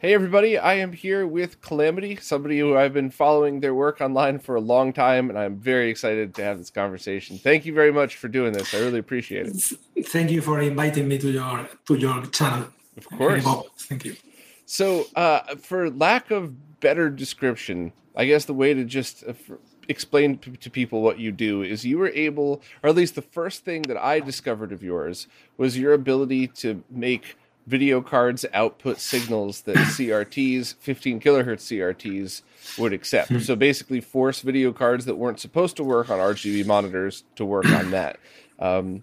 Hey, everybody, I am here with Calamity, somebody who I've been following their work online for a long time, and I'm very excited to have this conversation. Thank you very much for doing this. I really appreciate it. Thank you for inviting me to your to your channel. Of course. Thank you. So, uh, for lack of better description, I guess the way to just uh, explain p- to people what you do is you were able, or at least the first thing that I discovered of yours was your ability to make video cards output signals that CRTs, 15 kilohertz CRTs, would accept. So basically, force video cards that weren't supposed to work on RGB monitors to work on that. Um,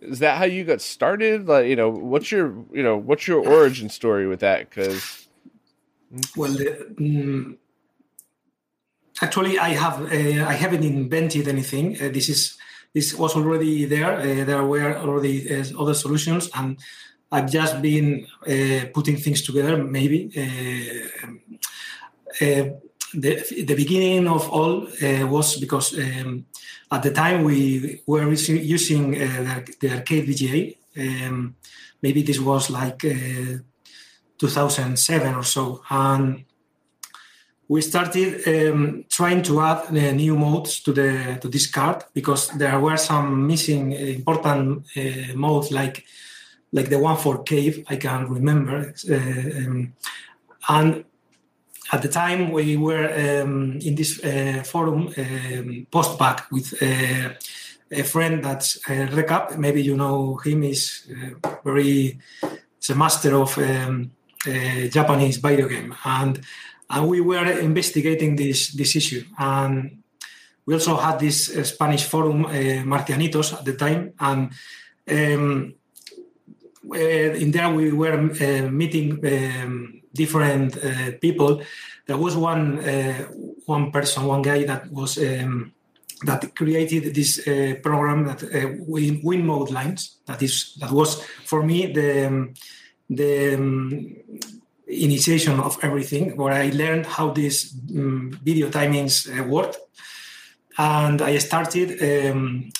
is that how you got started? Like, you know, what's your, you know, what's your origin story with that? Because Well, the, mm, actually, I have uh, I haven't invented anything. Uh, this is this was already there. Uh, there were already uh, other solutions, and I've just been uh, putting things together. Maybe uh, uh, the the beginning of all uh, was because um, at the time we were using the, arcade VGA. Um, maybe this was like. Uh, 2007 or so, and we started um, trying to add uh, new modes to the to this card because there were some missing important uh, modes like like the one for cave I can remember, uh, um, and at the time we were um, in this uh, forum um, post back with. Uh, a friend that's uh, Recap, maybe you know him, is uh, very, is a master of um, uh, Japanese video game, and and we were investigating this this issue, and we also had this Spanish forum, Marcianitos, at the time, and um, in there we were uh, meeting um, different uh, people. There was one uh, one person, one guy that was. Um, that created this uh, program that uh, win, win mode lines. That is that was for me the um, the um, initiation of everything, where I learned how these um, video timings uh, worked, and I started, um,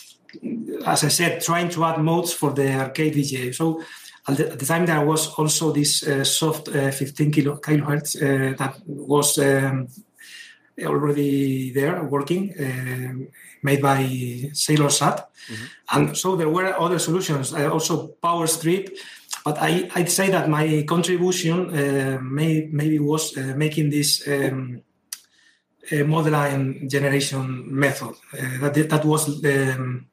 as I said, trying to add modes for the arcade VGA. So at the, at the time there was also this uh, soft uh, 15 kilo, kilohertz uh, that was um, already there working, um made by SailorSat, and so there were other solutions, uh, also PowerStrip. But I, I'd say that my contribution uh, may, maybe was uh, making this um, mode line generation method. Uh, that that was um,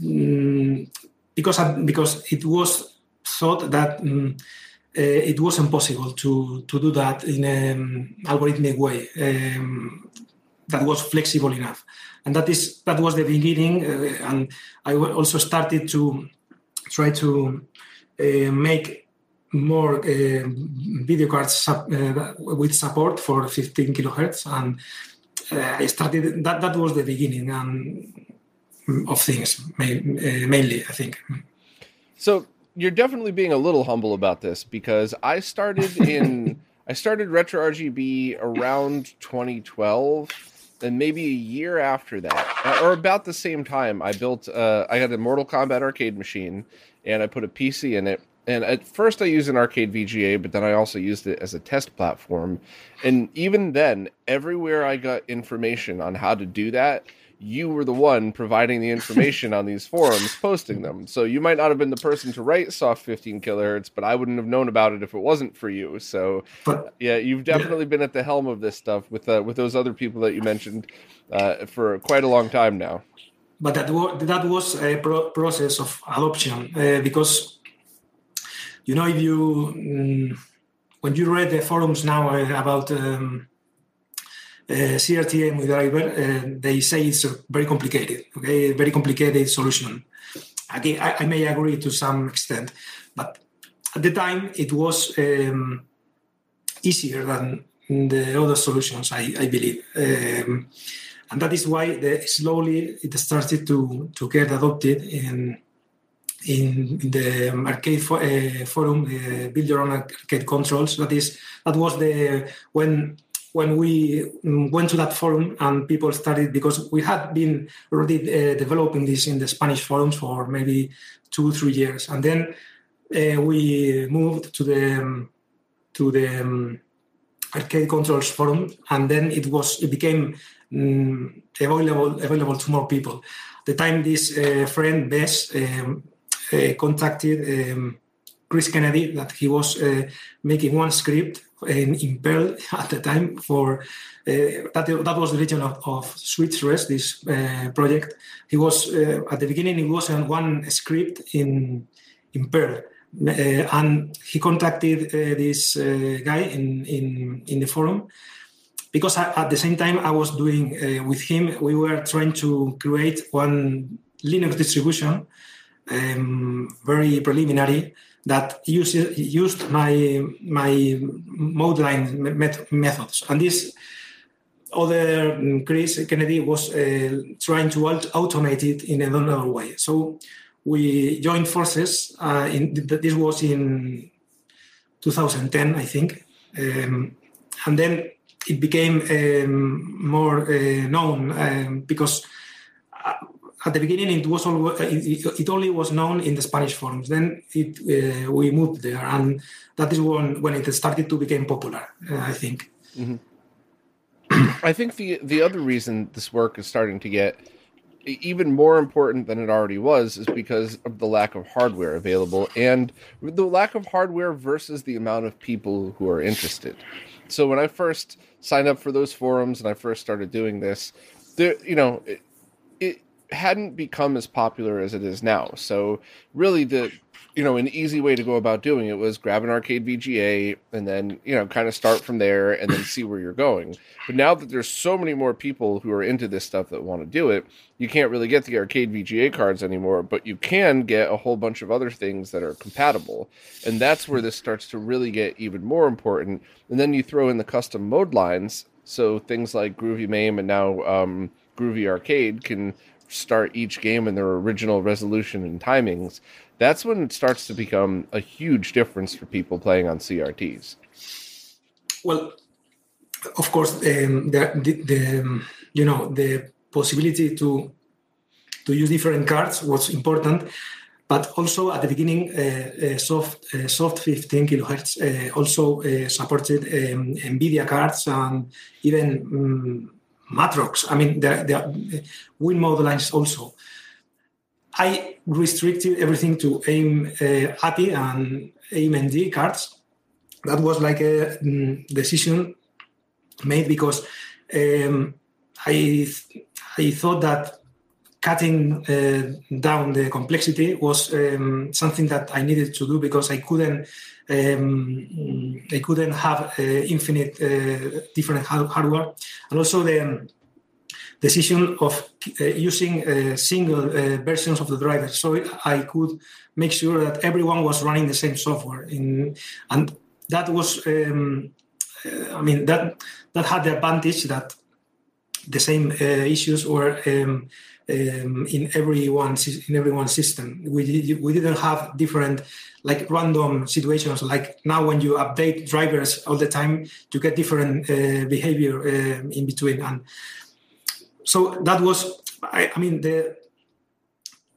mm, because because it was thought that um, uh, it was impossible to to do that in an algorithmic way um, that was flexible enough, and that is that was the beginning. Uh, and I also started to try to uh, make more video cards sub, with support for 15 kilohertz, and I started. That that was the beginning um, of things, ma- mainly. I think. So you're definitely being a little humble about this because I started in I started Retro RGB around 2012 and maybe a year after that or about the same time I built uh, I had a Mortal Kombat arcade machine and I put a PC in it. And at first I used an arcade VGA but then I also used it as a test platform. And even then everywhere I got information on how to do that you were the one providing the information on these forums, posting them. So you might not have been the person to write soft 15 kilohertz, but I wouldn't have known about it if it wasn't for you. So But yeah, you've definitely been at the helm of this stuff with uh, with those other people that you mentioned uh, for quite a long time now. but that was that was a pro- process of adoption uh, because you know if you mm, when you read the forums now about um, uh, CRT driver, uh, they say it's very complicated. Okay, very complicated solution. Again, I, I, may agree to some extent, but at the time it was um, easier than the other solutions. I, I believe. Um, and that is why the, slowly it started to, to get adopted in in, in the arcade fo- uh, forum, uh, build your own arcade controls. That is that was the when when we mm, went to that forum and people started because we had been already uh, developing this in the Spanish forums for maybe two three years, and then uh, we moved to the um, to the um, arcade controls forum, and then it was it became um, available available to more people. The time this uh, friend Bess um, uh, contacted um, Chris Kennedy that he was uh, making one script in, in, Perl at the time for uh, that, that was the region of, of SwitchRes, this uh, project. He was uh, at the beginning it was on one script in in Perl. Uh, and he contacted uh, this guy in, in in the forum because I, at the same time I was doing with him. We were trying to create one Linux distribution um, very preliminary that used, used my my mode line met- methods. And this other um, Chris Kennedy was uh, trying to automate it in another way. So we joined forces. Uh, in, this was in 2010, I think. Um, and then it became um, more uh, known um, because at the beginning it was all, it, it, only was known in the Spanish forums. Then it, uh, we moved there, and that is when when it started to become popular. Uh, I think. Mm-hmm. I think the the other reason this work is starting to get even more important than it already was is because of the lack of hardware available and the lack of hardware versus the amount of people who are interested. So when I first signed up for those forums and I first started doing this, there you know, it hadn't become as popular as it is now. So really the you know, an easy way to go about doing it was grab an arcade VGA and then, you know, kind of start from there and then see where you're going. But now that there's so many more people who are into this stuff that want to do it, you can't really get the arcade VGA cards anymore, but you can get a whole bunch of other things that are compatible. And that's where this starts to really get even more important. And then you throw in the custom mode lines. So things like Groovy MAME and now um, Groovy Arcade can start each game in their original resolution and timings, that's when it starts to become a huge difference for people playing on CRTs. Well, of course, um, the, the, the, you know the possibility to to use different cards was important, but also at the beginning, uh, uh, soft uh, soft 15 kilohertz uh, also uh, supported um, NVIDIA cards and even. Um, Matrox. I mean, the, the win mode lines also. I restricted everything to AIM uh, ATI and AMD cards. That was like a mm, decision made because um, I I thought that cutting uh, down the complexity was um, something that I needed to do because I couldn't um, I couldn't have uh, infinite uh, different hardware, and also the decision of uh, using uh, single uh, versions of the driver, so I could make sure that everyone was running the same software. In, and that was, um, I mean, that that had the advantage that the same uh, issues were um, um, in everyone's in everyone's system. We we didn't have different like random situations like now when you update drivers all the time, you get different uh, behavior uh, in between. And so that was, I, I mean, the,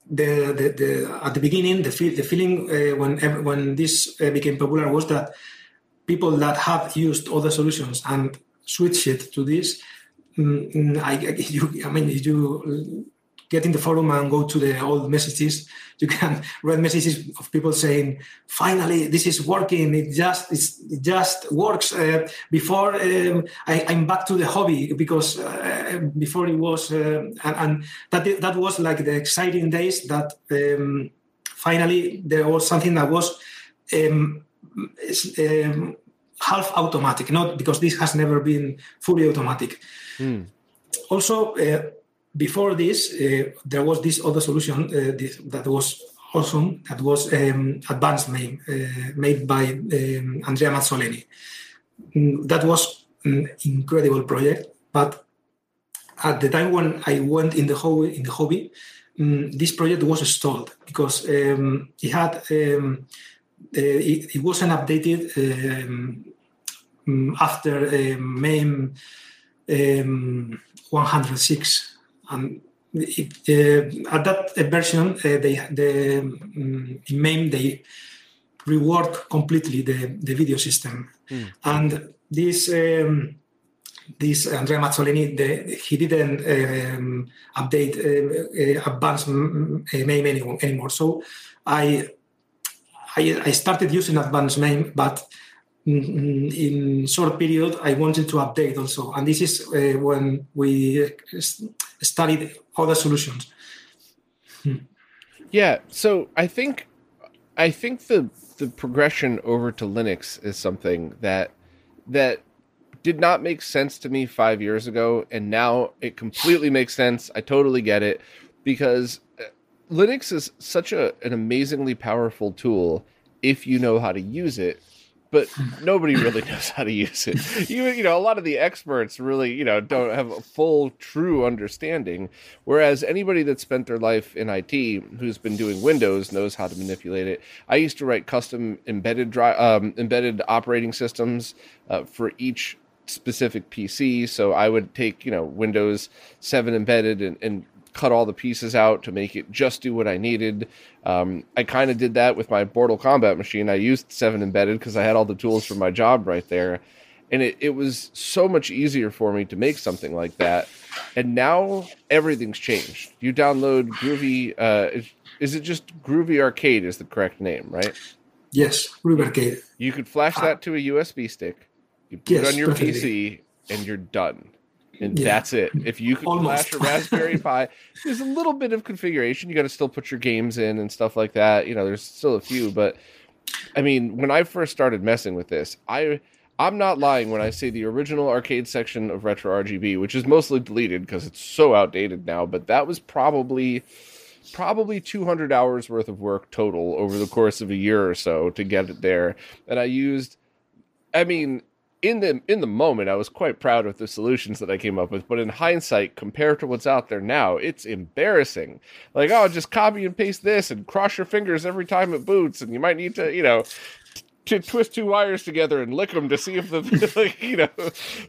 the, the, the, at the beginning, the, feel, the feeling uh, when when this uh, became popular was that people that have used other solutions and switched it to this, mm, I, you, I mean, you get in the forum and go to the old messages. You can read messages of people saying, "Finally, this is working. It just it just works." Uh, before um, I, am back to the hobby because uh, before it was, uh, and, and, that that was like the exciting days. That um, finally there was something that was um, um half automatic, not because this has never been fully automatic. Mm. Also, uh, before this, uh, there was this other solution uh, this, that was awesome. That was um, advanced uh, made by um, Andrea Mazzoleni. Mm, that was an incredible project, but at the time when I went in the hobby, in the hobby, um, this project was stalled because um, it had um, uh, it, it, wasn't updated um, mm, after um, MAME um, 106, and it, uh, at that version, uh, they the um, in MAME they rework completely the, the video system, mm. and this um, this Andrea Mazzoleni, the, he didn't um, update uh, uh, AdvanceMAME anymore, anymore. So I, I, I started using AdvanceMAME, but in short period I wanted to update also, and this is uh, when we studied other solutions. Hmm. Yeah, so I think I think the the progression over to Linux is something that that did not make sense to me five years ago, and now it completely makes sense. I totally get it because uh, Linux is such a, an amazingly powerful tool if you know how to use it but nobody really knows how to use it. You you know, a lot of the experts really, you know, don't have a full true understanding. Whereas anybody that spent their life in IT who's been doing Windows knows how to manipulate it. I used to write custom embedded dri- um, embedded operating systems uh, for each specific PC. So I would take, you know, Windows 7 embedded and, and cut all the pieces out to make it just do what I needed. Um, I kind of did that with my Mortal Kombat machine. I used 7 embedded because I had all the tools for my job right there. And it, it was so much easier for me to make something like that. And now everything's changed. You download Groovy. Uh, is, is it just Groovy Arcade? Is the correct name, right? Yes, Groovy Arcade. You could flash that to a USB stick you put yes, it on your perfectly. PC and you're done. And yeah. that's it. If you can Almost. flash a Raspberry Pi, there's a little bit of configuration. You got to still put your games in and stuff like that. You know, there's still a few, but I mean, when I first started messing with this, I I'm not lying when I say the original arcade section of Retro RGB, which is mostly deleted because it's so outdated now, but that was probably probably 200 hours worth of work total over the course of a year or so to get it there. And I used I mean, in the in the moment I was quite proud of the solutions that I came up with, but in hindsight, compared to what's out there now, it's embarrassing. Like, oh, just copy and paste this and cross your fingers every time it boots, and you might need to, you know, to twist two wires together and lick them to see if the like, you know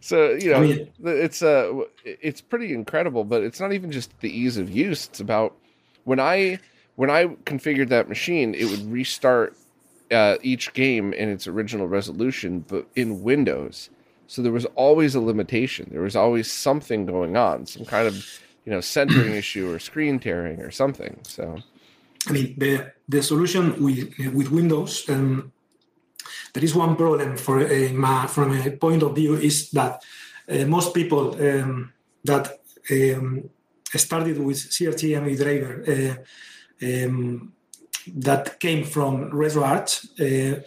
so you know I mean, it's uh it's pretty incredible but it's not even just the ease of use it's about when i when i configured that machine it would restart uh, each game in its original resolution, but in Windows. So there was always a limitation. There was always something going on, some kind of you know centering issue or screen tearing or something. So, I mean, the the solution with with Windows, um, there is one problem for uh, from a point of view is that uh, most people um, that um, started with CRT driver. Uh, um, that came from RetroArch, uh,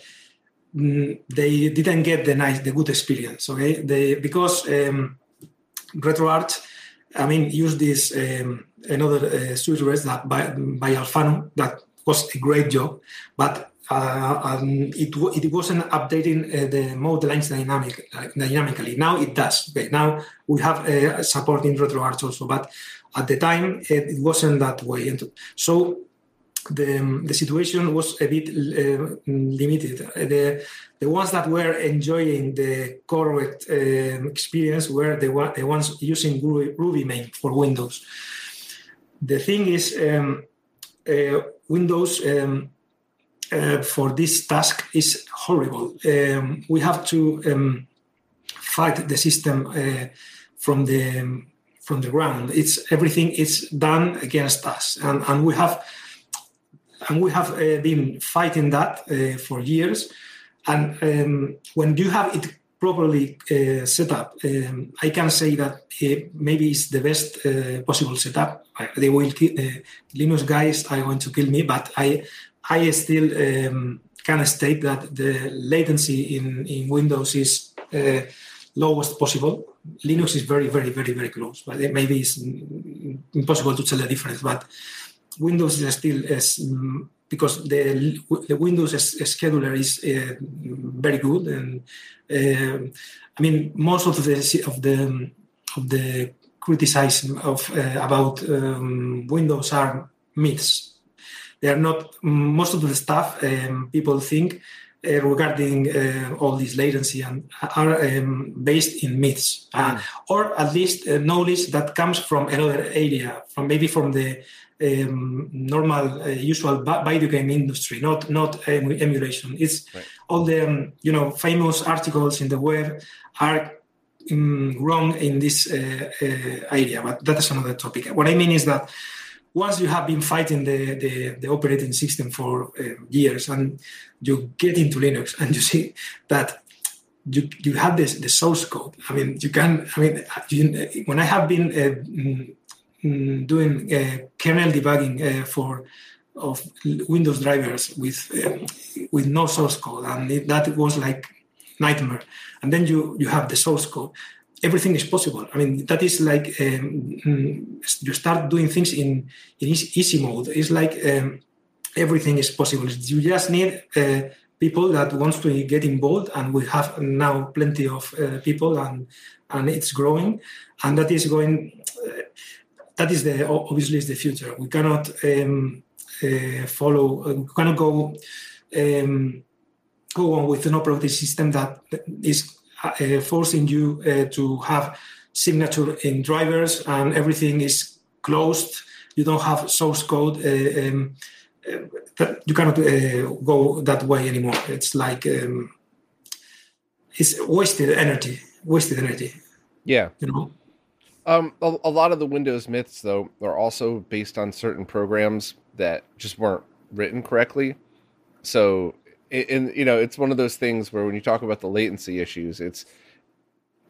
mm, they didn't get the nice, the good experience. Okay, they because um, RetroArch, I mean, used this um, another uh, rest that by, by Alphanu that was a great job, but uh, um, it, it wasn't updating uh, the mode lines dynamic, uh, dynamically. Now it does. Okay, now we have uh, support in RetroArch also, but at the time it, it wasn't that way. And so the, the situation was a bit uh, limited. The, the ones that were enjoying the correct uh, experience were the, the ones using Ruby, Groovy MAME for Windows. The thing is, um, uh, Windows um, uh, for this task is horrible. Um, we have to um, fight the system uh, from the from the ground. It's everything is done against us, and, and we have and we have uh, been fighting that uh, for years. And um, when you have it properly uh, set up, um, I can say that uh, maybe it's the best uh, possible setup. They will uh, Linux guys are going to kill me, but I I still um, can state that the latency in, in Windows is lowest possible. Linux is very, very, very, very close, but maybe it's impossible to tell the difference. But Windows is still is mm, because the, the Windows scheduler is uh, very good, and uh, I mean most of the of the of the criticism of uh, about um, Windows are myths. They are not most of the stuff um, people think uh, regarding uh, all this latency and are um, based in myths, uh, or at least knowledge that comes from another area, from maybe from the um, normal, uh, usual video game industry, not not emulation. It's right. all the um, you know famous articles in the web are um, wrong in this uh, uh, area, but that is another topic. What I mean is that once you have been fighting the, the, the operating system for uh, years and you get into Linux and you see that you, you have this the source code. I mean, you can. I mean, you, when I have been uh, doing uh, kernel debugging uh, for of Windows drivers with um, with no source code, and it, that was like nightmare. And then you you have the source code, everything is possible. I mean, that is like um, mm, you start doing things in, in easy mode. It's like um, everything is possible. You just need uh, people that wants to get involved, and we have now plenty of uh, people, and and it's growing, and that is going. Uh, that is the obviously is the future. We cannot um, uh, follow. Uh, we cannot go um, go on with an operating system that is uh, forcing you uh, to have signature in drivers and everything is closed. You don't have source code. Uh, um, you cannot go that way anymore. It's like um, it's wasted energy. Wasted energy. Yeah. You know. Um, a, a, lot of the Windows myths, though, are also based on certain programs that just weren't written correctly. So and you know it's one of those things where when you talk about the latency issues it's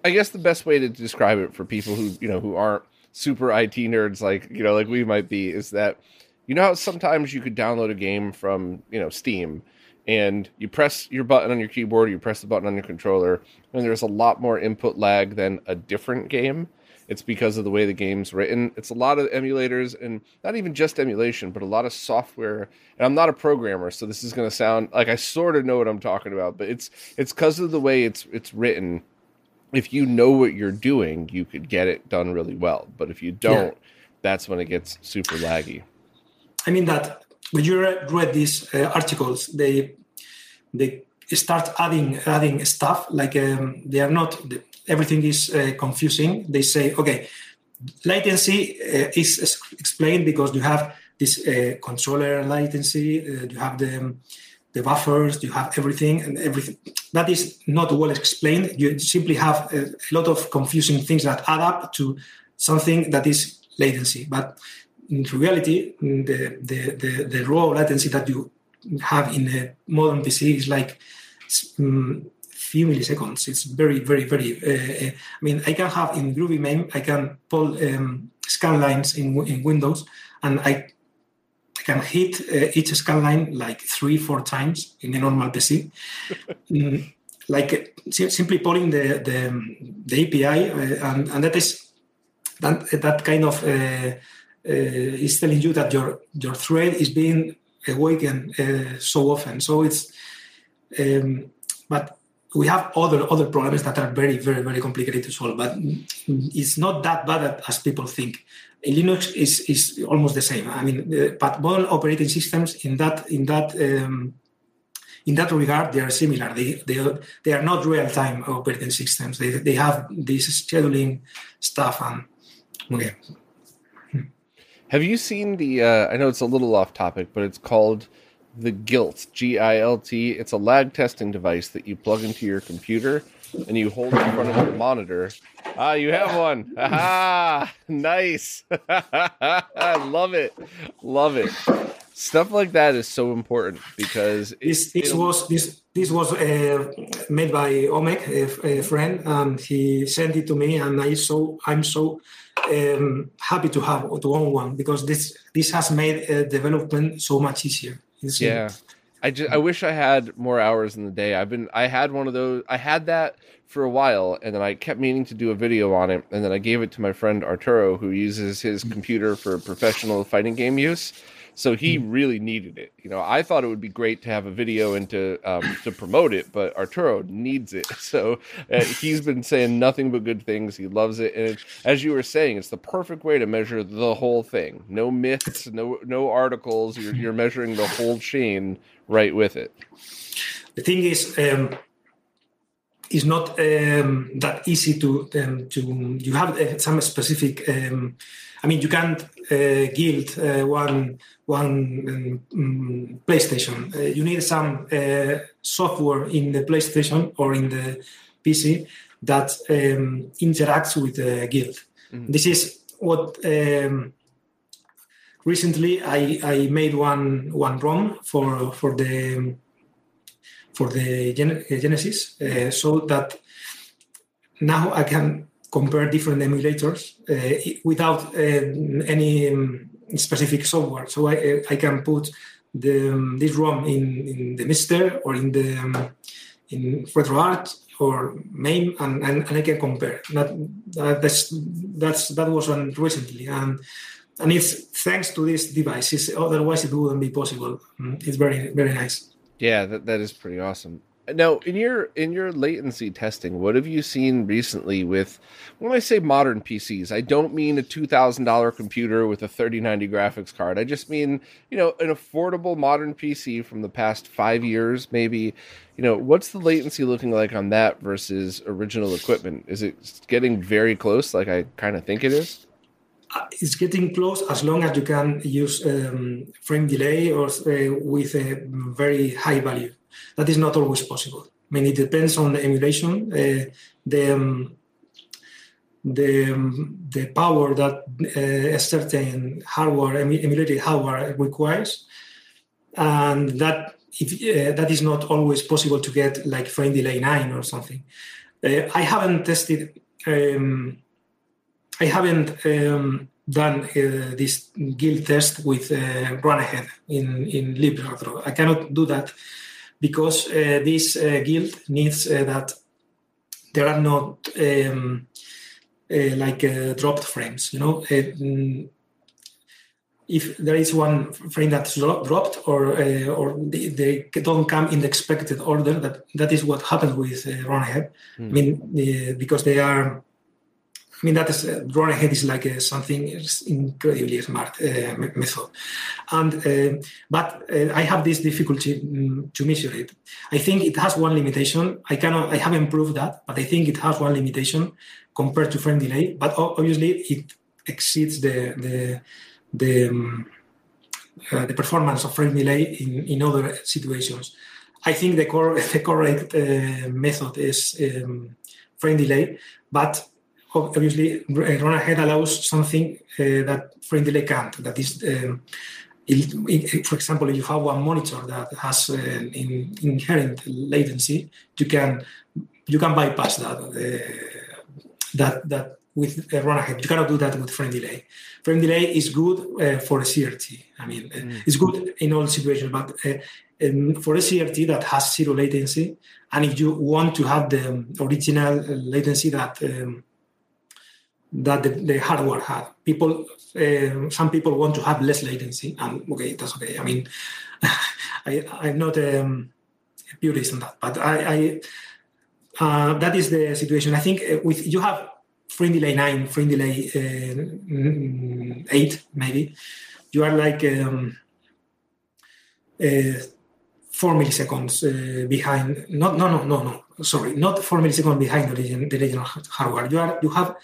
i guess the best way to describe it for people who you know who aren't super it nerds like you know like we might be is that you know how sometimes you could download a game from you know steam and you press your button on your keyboard or you press the button on your controller and there's a lot more input lag than a different game it's because of the way the game's written. It's a lot of emulators and not even just emulation, but a lot of software. And I'm not a programmer, so this is going to sound like I sort of know what I'm talking about, but it's it's because of the way it's it's written. If you know what you're doing, you could get it done really well. But if you don't, yeah. that's when it gets super laggy. I mean that when you read these uh, articles, they they start adding adding stuff like um, they are not everything is uh, confusing. They say, okay, latency uh, is explained because you have this uh, controller latency, uh, you have the the buffers, you have everything and everything. That is not well explained. You simply have a, lot of confusing things that add up to something that is latency. But in reality, the, the, the, the raw latency that you have in a modern PC is like um, few milliseconds. It's very, very, very. Uh, I mean, I can have in Groovy MAME, I can pull um, scan lines in, in Windows, and I, I can hit uh, each scan line like three, four times in a normal PC. mm, like uh, simply pulling the the, the API, uh, and, and that is that that kind of uh, uh, is telling you that your your thread is being awakened so often. So it's um, but we have other other problems that are very very very complicated to solve but it's not that bad as people think. Linux is is almost the same. I mean uh, but modern operating systems in that in that um, in that regard they are similar. They they, they are not real-time operating systems. They, they have this scheduling stuff and okay. Have you seen the uh, i know it's a little off topic but it's called the GILT, G I L T. It's a lag testing device that you plug into your computer and you hold in front of your monitor. Ah, you have one. Ah, nice. I love it. Love it. Stuff like that is so important because this this was this this was uh, made by Omek, a, a, friend, and he sent it to me, and I so I'm so um, happy to have to own one because this this has made uh, development so much easier. Yeah. I I just I wish I had more hours in the day. I've been I had one of those. I had that for a while, and then I kept meaning to do a video on it, and then I gave it to my friend Arturo, who uses his mm. computer for professional fighting game use. So he hmm. really needed it. You know, I thought it would be great to have a video and to um, to promote it, but Arturo needs it. So uh, he's been saying nothing but good things. He loves it, and as you were saying, it's the perfect way to measure the whole thing. No myths, no no articles. You're you're measuring the whole chain right with it. The thing is. Um it's not um, that easy to um, to you have uh, some specific um, I mean, you can't uh, guild uh, one one um, PlayStation. Uh, you need some uh, software in the PlayStation or in the PC that um, interacts with the GILT. Mm-hmm. This is what um, recently I, I made one one ROM for for the for the Genesis, uh, so that now I can compare different emulators uh, without uh, any um, specific software. So I, I can put the, um, this ROM in, in the MiSTer or in the um, in RetroArch or MAME, and, and, and, I can compare. That, that that's that's that was one recently, and and it's thanks to this device. It's, otherwise, it wouldn't be possible. Mm, it's very very nice. Yeah, that, that is pretty awesome. Now, in your in your latency testing, what have you seen recently with when I say modern PCs? I don't mean a two thousand dollar computer with a thirty ninety graphics card. I just mean you know an affordable modern PC from the past five years, maybe. You know, what's the latency looking like on that versus original equipment? Is it getting very close, like I kind of think it is? Uh, it's getting close as long as you can use um, frame delay or uh, with a very high value. That is not always possible. I mean, it depends on the emulation, uh, the um, the um, the power that uh, a certain hardware emulated hardware requires, and that if uh, that is not always possible to get like frame delay nine or something. Uh, I haven't tested. Um, I haven't um, done uh, this GILT test with uh, run ahead in in LibRetro. I cannot do that because uh, this uh, GILT needs uh, that there are not um, like dropped frames. You know, mm, if there is one frame that's dropped or uh, or they, they, don't come in the expected order, that that is what happens with uh, run ahead. Mm. I mean, uh, because they are I mean, that is uh, run ahead is like uh, something incredibly smart uh, method, and uh, but uh, I have this difficulty um, to measure it. I think it has one limitation. I cannot. I haven't proved that, but I think it has one limitation compared to frame delay. But obviously, it exceeds the the the, um, the performance of frame delay in, in other situations. I think the, core, the correct method is um, frame delay, but obviously run ahead allows something uh, that frame delay can't. That is, um, it, it, for example, if you have one monitor that has uh, in, inherent latency, you can you can bypass that uh, that that with run ahead. You cannot do that with frame delay. Frame delay is good uh, for a CRT. I mean, uh, mm. it's good in all situations, but uh, um, for a CRT that has zero latency, and if you want to have the original latency that um, that the, the hardware had. People, uh, some people want to have less latency, and okay, that's okay. I mean, I, I'm not um, a purist on that, but I, I uh, that is the situation. I think uh, with you have frame delay nine, frame delay uh, eight, maybe you are like um, uh, four milliseconds uh, behind. Not no no no no. Sorry, not four milliseconds behind the, the original hardware. You are you have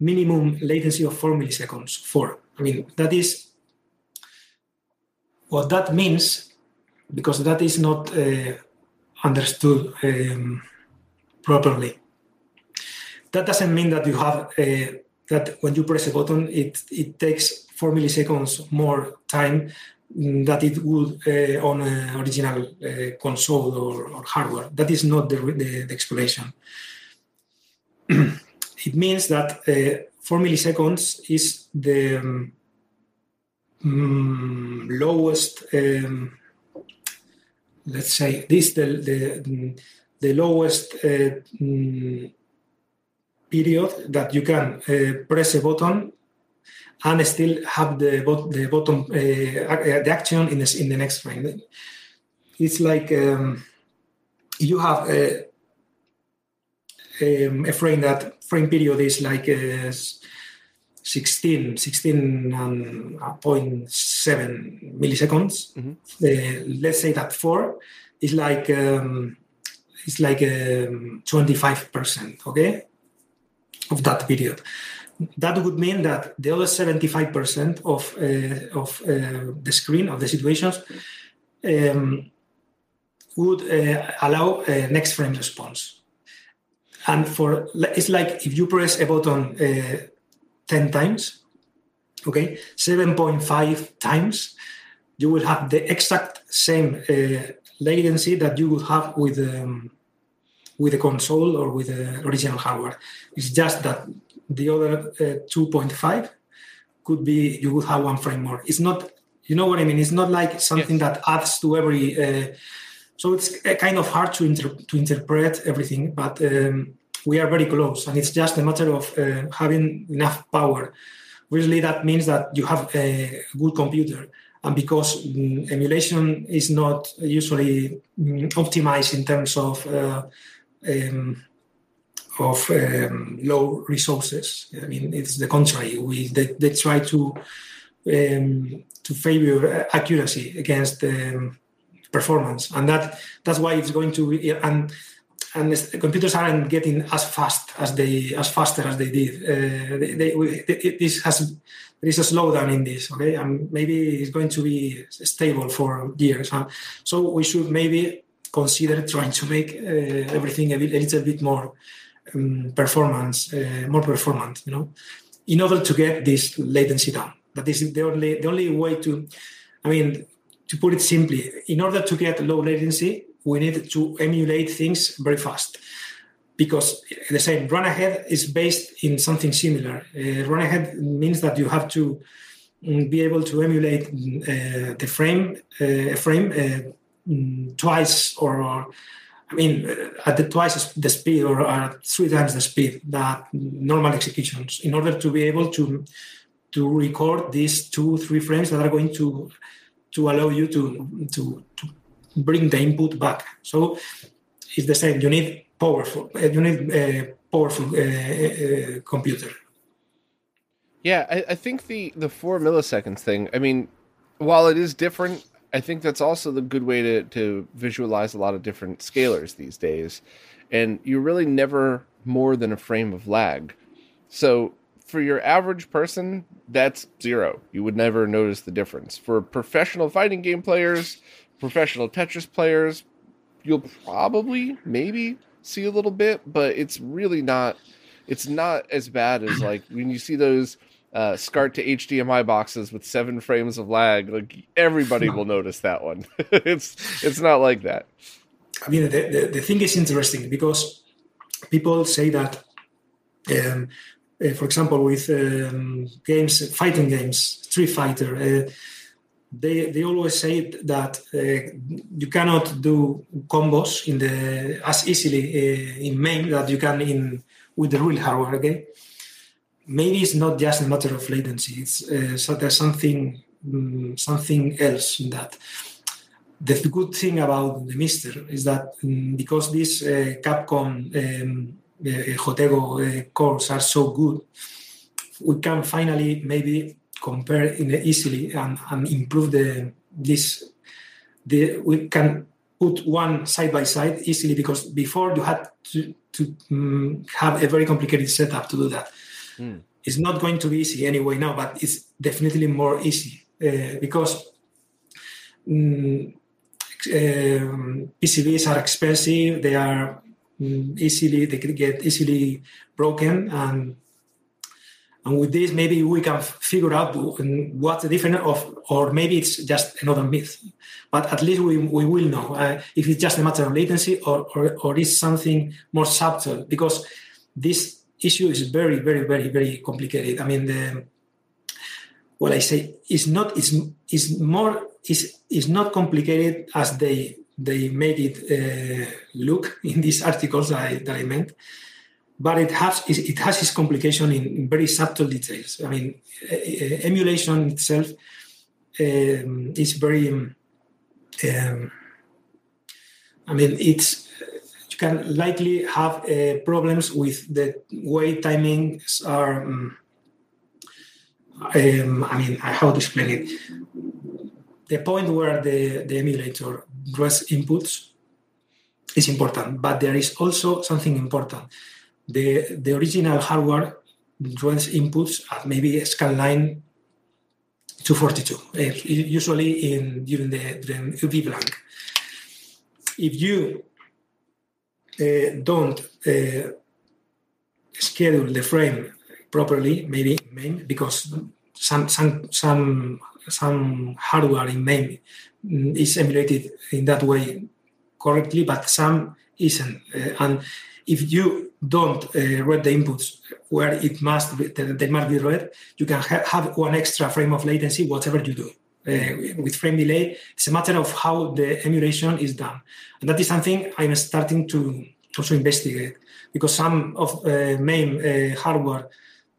minimum latency of four milliseconds. Four. I mean, that is what that means because that is not uh, understood um, properly. That doesn't mean that you have uh, that when you press a button, it it takes four milliseconds more time that it would uh, on an original uh, console or, or, hardware. That is not the, the, the explanation. it means that uh, 4 milliseconds is the um, lowest um, let's say this the the, the lowest uh, mm, period that you can uh, press a button and still have the bot, the bottom uh, the action in the, in the next frame. It's like um, you have a, um, a frame that frame period is like uh, 16 16.7 milliseconds. Mm-hmm. Uh, let's say that four is like um, it's like um, 25%. Okay, of that period that would mean that the other 75% of, uh, of uh, the screen of the situations um, would uh, allow a next frame response. And for it's like if you press a button uh, 10 times, okay, 7.5 times, you will have the exact same uh, latency that you would have with um, with the console or with the original hardware. It's just that the other uh, 2.5 could be you would have one frame more. It's not, you know what I mean? It's not like something yes. that adds to every. Uh, so it's uh, kind of hard to inter- to interpret everything, but um, we are very close, and it's just a matter of uh, having enough power. Obviously, that means that you have a good computer, and because um, emulation is not usually um, optimized in terms of uh, um, of um, low resources. I mean, it's the contrary. We they, they try to um, to favor accuracy against um, performance, and that that's why it's going to be, and and computers aren't getting as fast as they as faster as they did. Uh, they, they, this has there is a slowdown in this, okay, and maybe it's going to be stable for years. Huh? So we should maybe consider trying to make uh, everything a, bit, a little bit more um, performance, uh, more performant, you know, in order to get this latency down. That is the only the only way to, I mean, to put it simply, in order to get low latency, we need to emulate things very fast. Because the same run ahead is based in something similar. Uh, run ahead means that you have to um, be able to emulate uh, the frame, uh, frame uh, mm, twice or, I mean, at the twice the speed or three times the speed that normal executions in order to be able to to record these two three frames that are going to to allow you to to, to bring the input back. So it's the same. You need powerful. Uh, you need a powerful uh, uh, computer. Yeah, I, I think the the four milliseconds thing. I mean, while it is different I think that's also the good way to to visualize a lot of different scalers these days. And you're really never more than a frame of lag. So for your average person, that's zero. You would never notice the difference. For professional fighting game players, professional Tetris players, you'll probably maybe see a little bit, but it's really not it's not as bad as like when you see those uh, SCART to HDMI boxes with seven frames of lag, like everybody will notice that one. it's it's not like that. I mean, the, the, the, thing is interesting because people say that, um, uh, for example, with um, games, fighting games, Street Fighter, uh, they they always say that uh, you cannot do combos in the as easily uh, in MAME that you can in with the real hardware. Okay, maybe it's not just a matter of latency. It's uh, so there's something um, something else in that. The good thing about the MiSTer is that um, because these uh, Capcom um, uh, Jotego uh, cores are so good, we can finally maybe compare in easily and, and improve the this. The, we can put one side by side easily because before you had to, to um, have a very complicated setup to do that. Mm. It's not going to be easy anyway now, but it's definitely more easy uh, because um, um, PCBs are expensive. They are um, easily they can get easily broken, and and with this maybe we can figure out what's the difference of, or maybe it's just another myth. But at least we, we will know uh, if it's just a matter of latency or, or or is something more subtle because this issue is very, very, very, very complicated. I mean, the what I say is not is is more is is not complicated as they they made it uh, look in these articles that I, that I meant. But it has it has its complication in very subtle details. I mean, emulation itself um, is very. Um, um, I mean, it's you can likely have uh, problems with the way timings are. Um, um, I mean, how to explain it? The point where the, the emulator draws inputs is important, but there is also something important. The, the original hardware draws inputs at maybe scanline 242, uh, usually in during the, the VBlank. If you uh, don't uh, schedule the frame properly, maybe MAME, because some some some some hardware in MAME is emulated in that way correctly, but some isn't. Uh, and if you don't uh, read the inputs where it must be, they must be read, you can ha- have one extra frame of latency, whatever you do. Uh, with frame delay, it's a matter of how the emulation is done, and that is something I'm starting to also investigate because some of uh, MAME uh, hardware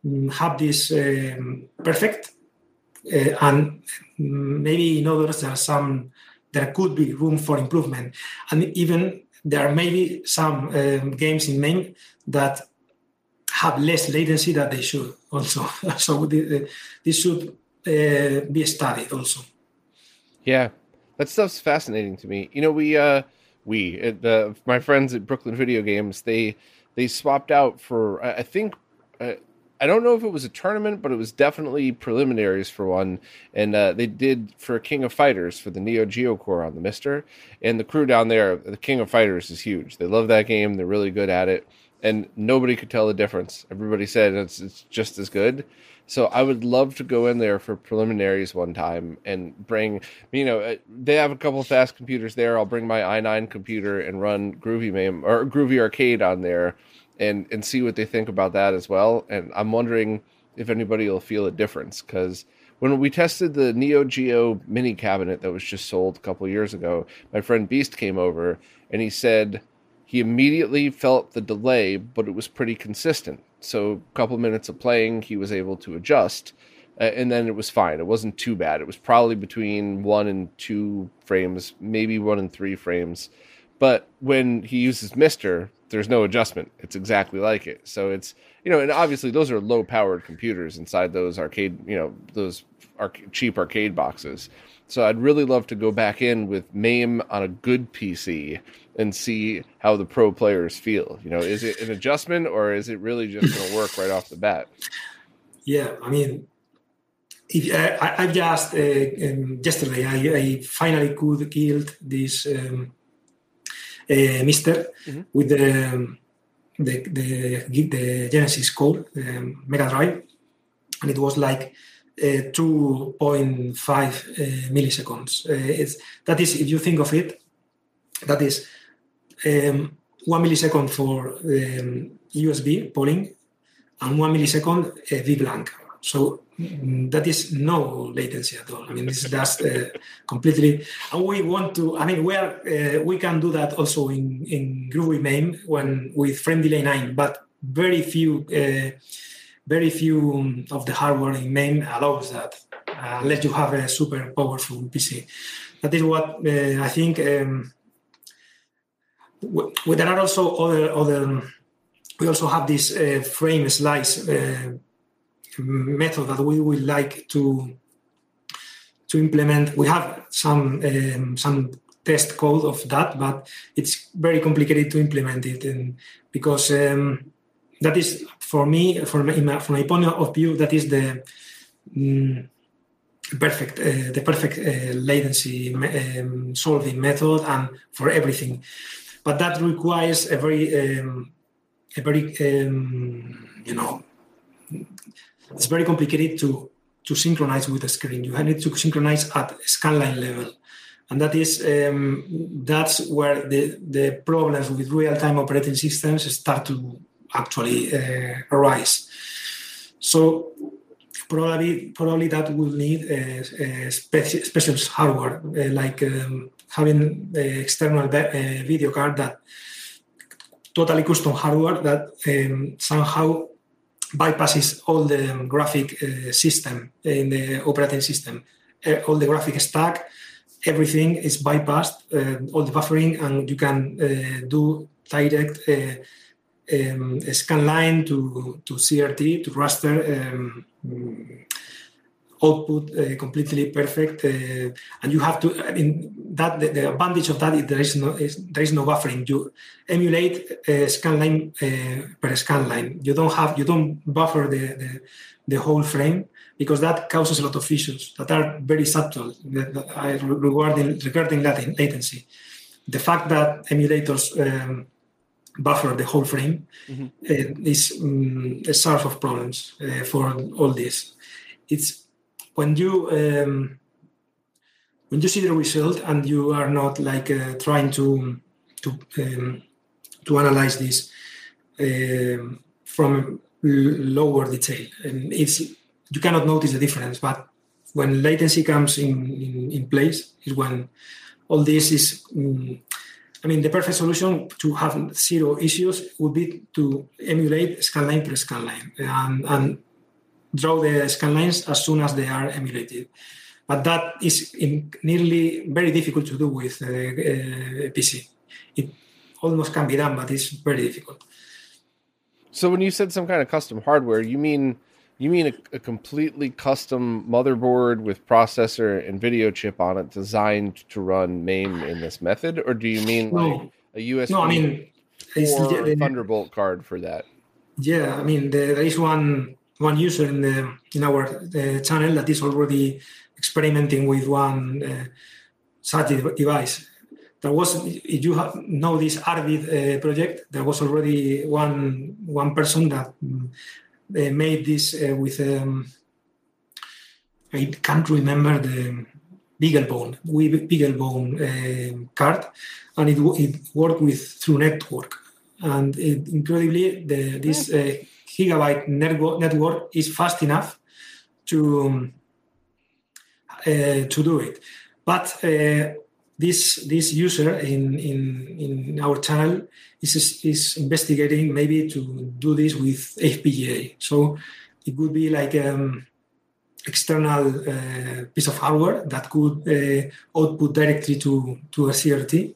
um, have this um, perfect, uh, and maybe in others there are some there could be room for improvement, and even there may be some um, games in MAME that have less latency than they should also. so this should uh, be studied also. Yeah, that stuff's fascinating to me. You know, we uh, we uh, my friends at Brooklyn Video Games they they swapped out for I think uh, I don't know if it was a tournament, but it was definitely preliminaries for one. And uh, they did for King of Fighters for the Neo Geo core on the Mister. And the crew down there, the King of Fighters is huge. They love that game. They're really good at it. And nobody could tell the difference. Everybody said it's, it's just as good. So I would love to go in there for preliminaries one time and bring, you know, uh, they have a couple fast computers there. I'll bring my i9 computer and run Groovy MAME or Groovy Arcade on there and and see what they think about that as well. And I'm wondering if anybody will feel a difference because when we tested the Neo Geo mini cabinet that was just sold a couple years ago, my friend Beast came over and he said he immediately felt the delay, but it was pretty consistent. So a couple minutes of playing, he was able to adjust. And then it was fine. It wasn't too bad. It was probably between one and two frames, maybe one and three frames. But when he uses Mister, there's no adjustment. It's exactly like it. So it's you know, and obviously those are low powered computers inside those arcade, you know, those arc- cheap arcade boxes. So I'd really love to go back in with MAME on a good PC and see how the pro players feel. You know, is it an adjustment or is it really just going to work right off the bat? Yeah, I mean, if, uh, I, I, just uh, um, yesterday I, I, finally could kill this um, Mister mm-hmm. with the, the, the the Genesis code um, Mega Drive, and it was like uh, 2.5 uh, milliseconds. it's that is if you think of it, that is um, one millisecond for um, USB polling and one millisecond uh, VBlank. So Mm, that is no latency at all. I mean, this is just uh, completely. And we want to. I mean, we are uh, we can do that also in in Groovy MAME when with frame delay nine, but very few uh, very few of the hardware in MAME allows that uh, unless you have a super powerful PC. That is what uh, I think. Um, w- there are also other other. We also have this uh, frame slice method that we would like to to implement. We have some um, some test code of that, but it's very complicated to implement it, and because um, that is for me, from my, from my point of view, that is the um, perfect uh, the perfect uh, latency um, solving method and for everything. But that requires a very um, a very um, you know it's very complicated to to synchronize with the screen. You need to synchronize at scanline level, and that is um, that's where the the problems with real time operating systems start to actually uh, arise. So probably probably that will need a, a special hardware uh, like um, having the external uh, video card that totally custom hardware that um, somehow bypasses all the graphic uh, system in the operating system, uh, all the graphic stack, everything is bypassed, uh, all the buffering, and you can uh, do direct uh, um, scan line to, to CRT, to raster. Um, output uh, completely perfect uh, and you have to i mean that the, the, advantage of that is there is no is, there is no buffering you emulate a scan line uh, per scan line you don't have you don't buffer the, the, the whole frame because that causes a lot of issues that are very subtle regarding regarding latency the fact that emulators um, buffer the whole frame mm-hmm. uh, is um, a source of problems uh, for all this. It's when you um, when you see the result and you are not like uh, trying to to um, to analyze this um, from lower detail, and it's you cannot notice the difference. But when latency comes in in, in place, is when all this is um, I mean, the perfect solution to have zero issues would be to emulate scanline per scanline and, and draw the scanlines as soon as they are emulated. But that is nearly very difficult to do with uh, uh, PC. It almost can be done, but it's very difficult. So when you said some kind of custom hardware, you mean you mean a, a, completely custom motherboard with processor and video chip on it designed to run MAME in this method, or do you mean no. like a USB no, I mean, or Thunderbolt card for that? Yeah, I mean the, there is one one user in the in our uh, channel that is already experimenting with one uh, such device. There was, if you have, know this Arvid uh, project, there was already one one person that they made this uh, with um, I can't remember the BeagleBone, BeagleBone uh, card, and it, it worked with through network. And it, incredibly, the, this uh, gigabyte network, network is fast enough to uh, to do it. But uh, this this user in in in our channel is is investigating maybe to do this with FPGA. So it would be like um, external uh, piece of hardware that could uh, output directly to to a CRT.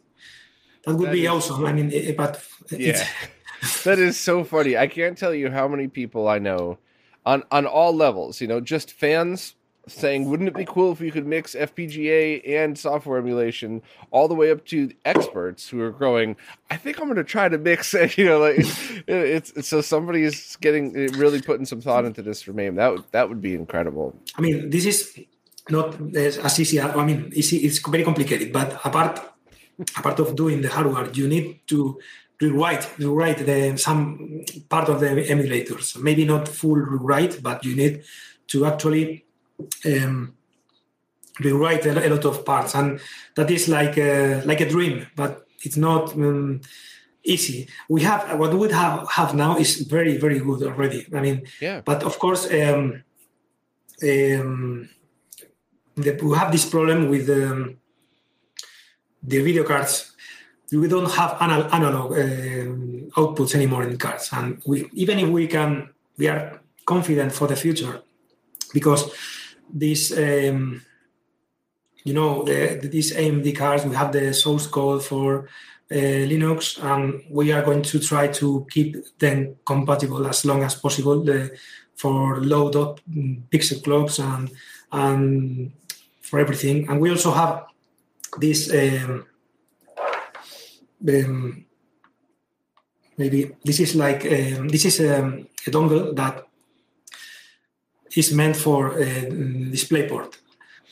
That would that be awesome. I mean, but yeah, that is so funny. I can't tell you how many people I know on on all levels. You know, just fans saying, wouldn't it be cool if we could mix FPGA and software emulation all the way up to experts who are growing? I think I'm going to try to mix it. You know, like it's, so somebody's getting really putting some thought into this for me. That would that would be incredible. I mean, this is not as easy. I mean, it's, it's very complicated. But apart apart of doing the hardware, you need to rewrite rewrite the, some part of the emulators. Maybe not full rewrite, but you need to actually um, rewrite a, lot of parts, and that is like a, like a dream, but it's not um, easy. We have what we have have now is very very good already. I mean, yeah. But of course, um, um, the, we have this problem with um, the video cards. We don't have anal- analog um, outputs anymore in cards, and we even if we can, we are confident for the future because this um, you know the, these AMD cards we have the source code for uh, Linux and we are going to try to keep them compatible as long as possible the, for low dot pixel clocks and and for everything. And we also have this um, um, maybe this is like um, this is um, a dongle that is meant for uh, DisplayPort.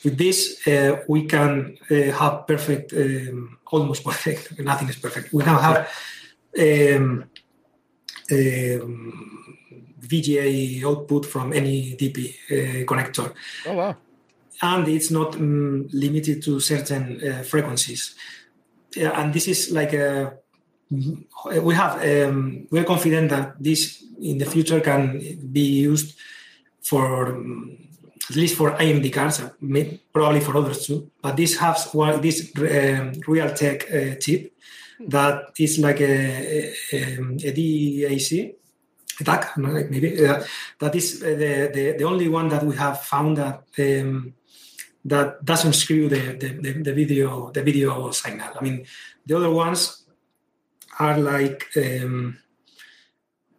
With this, uh, we can uh, have perfect, um, almost perfect, nothing is perfect. We can have um, um, VGA output from any DP uh, connector. Oh, wow. And it's not um, limited to certain uh, frequencies. Yeah, and this is like a we have um, we're confident that this in the future can be used for at least for AMD cards, uh, probably for others too. But this has one this um, tech uh, chip that is like a, a, a DAC attack, maybe uh, that is the, the the only one that we have found that. Um, that doesn't screw the, the, the, video the video signal. I mean, the other ones are like um,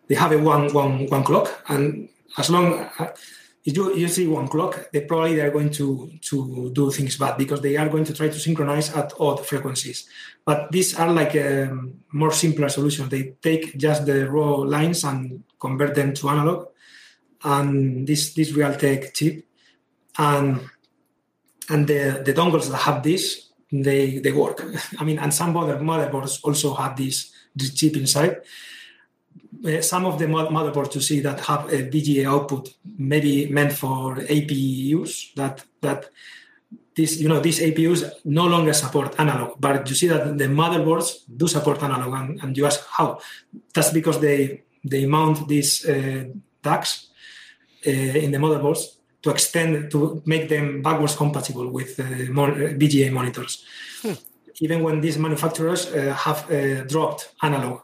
they have a one one one clock, and as long if you, you see one clock, they probably they're going to to do things bad because they are going to try to synchronize at odd frequencies. But these are like a um, more simpler solutions. They take just the raw lines and convert them to analog, and this this Realtek chip, and and the the dongles that have this they they work. I mean, and some other motherboards also have this this chip inside uh, some of the motherboards you see that have a VGA output maybe meant for APUs that that this you know these APUs no longer support analog, but you see that the motherboards do support analog, and, and you ask how? That's because they they mount these uh, DACs uh, in the motherboards to extend to make them backwards compatible with uh, VGA monitors. Hmm. Even when these manufacturers uh, have uh, dropped analog,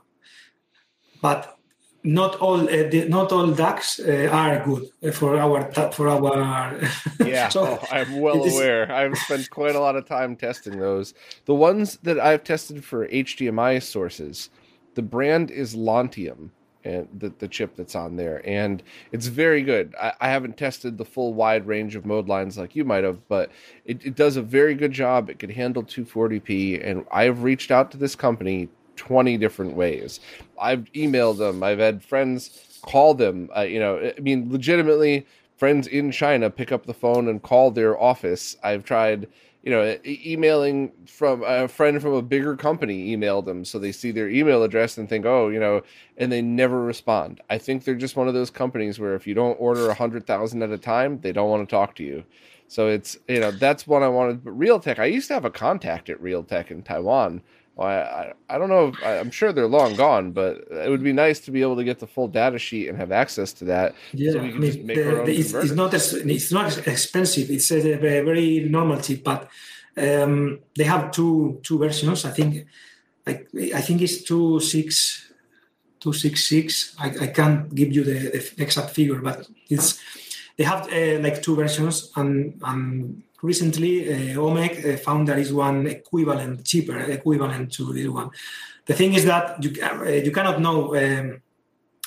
but not all uh, the, not all DACs uh, are good for our for our. yeah, so oh, I'm well aware. I've spent quite a lot of time testing those. The ones that I've tested for HDMI sources, the brand is Lontium, and the, the chip that's on there, and it's very good. I, I haven't tested the full wide range of mode lines like you might have, but it, it does a very good job. It can handle 240p, and I've reached out to this company 20 different ways. I've emailed them. I've had friends call them. Uh, you know, I mean, legitimately, friends in China pick up the phone and call their office. I've tried, you know, emailing from a friend from a bigger company emailed them so they see their email address and think, oh, you know, and they never respond. I think they're just one of those companies where if you don't order a hundred thousand at a time, they don't want to talk to you. So it's you know that's what I wanted. But Realtek, I used to have a contact at Realtek in Taiwan well, I, I don't know. If, I'm sure they're long gone, but it would be nice to be able to get the full data sheet and have access to that. Yeah, so I mean, the, the, it's, it's, not as, it's not expensive. It's a very normal chip, but um, they have two two versions. I think I, I think it's two six two six six. I, I can't give you the, the exact figure, but it's they have uh, like two versions and and recently uh, OMEC uh, found there is one equivalent, cheaper equivalent to this one. The thing is that you uh, you cannot know um,